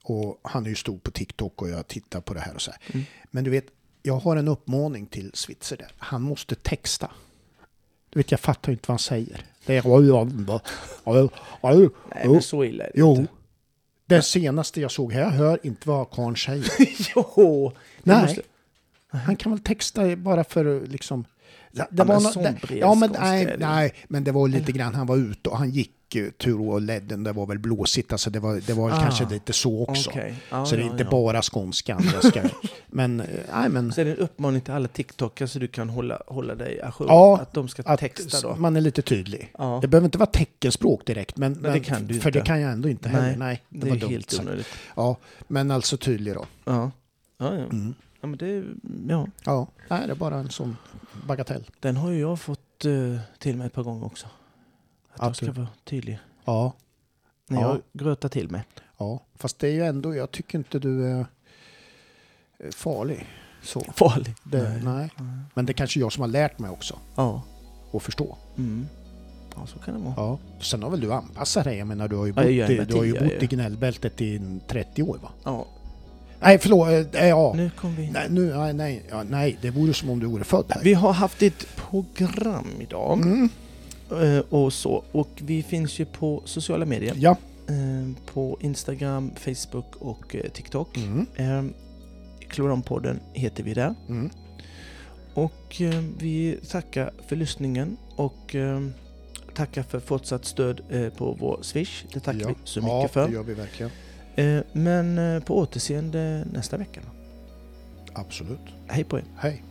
Och han är ju stor på TikTok och jag tittar på det här och så här. Mm. Men du vet, jag har en uppmaning till Switzer där. Han måste texta. Du vet, jag fattar inte vad han säger. Det är... Nej, men så illa är det Jo. inte. Det senaste jag såg här, jag hör inte vad karln säger. *laughs* jo. Nej. måste- Han kan väl texta bara för liksom... Det Ja, men nå- sån det, ja, men, nej, det. nej, men det var lite grann, han var ute och han gick och tur och ledden, det var väl blåsigt. Alltså det var, det var Ah, kanske lite så också. Okej. Ja, så det är ja, inte ja. bara skånskan. Jag ska, *laughs* men, eh, nej men. Så är det en uppmaning till alla TikTokare så du kan hålla, hålla dig ajour. Ja, att de ska texta då. man är lite tydlig. Ja, Det behöver inte vara teckenspråk direkt, men, det men kan du för inte. det kan jag ändå inte heller. Nej, det, det, var är dumt helt onödigt. Ja, men alltså tydlig då. Ja. Ja, ja. Mm. ja, men det, ja. Ja, nej, det är bara en sån bagatell. Den har ju jag fått eh, till mig ett par gånger också. Att jag ska vara tydlig. Ja, När Ja. jag grötar till mig. ja, fast det är ju ändå, jag tycker inte du är eh, farlig. Så. Farlig. Det, nej. Nej. Men det är kanske jag som har lärt mig också Ja. att förstå. Mm. Ja, så kan det vara. Ja. Sen har väl du anpassat dig. Jag menar, du har ju Ja, bott, är i, du har ju bott i gnällbältet i 30 år va? Ja. Nej, förlåt. eh, Ja. Nu kom vi... Nej, nu, nej, nej, ja, nej, det vore som om du vore född här. Vi har haft ett program idag. Mm. Eh, Och så. Och vi finns ju på sociala medier. Ja. eh, På Instagram, Facebook och eh, TikTok. Mm. Kloranpodden heter vi där. Mm. Och vi tackar för lyssningen och tackar för fortsatt stöd på vår Swish. Det tackar ja. vi så mycket ja, för. det gör vi verkligen. Men på återseende nästa vecka. Absolut. Hej på er! Hej.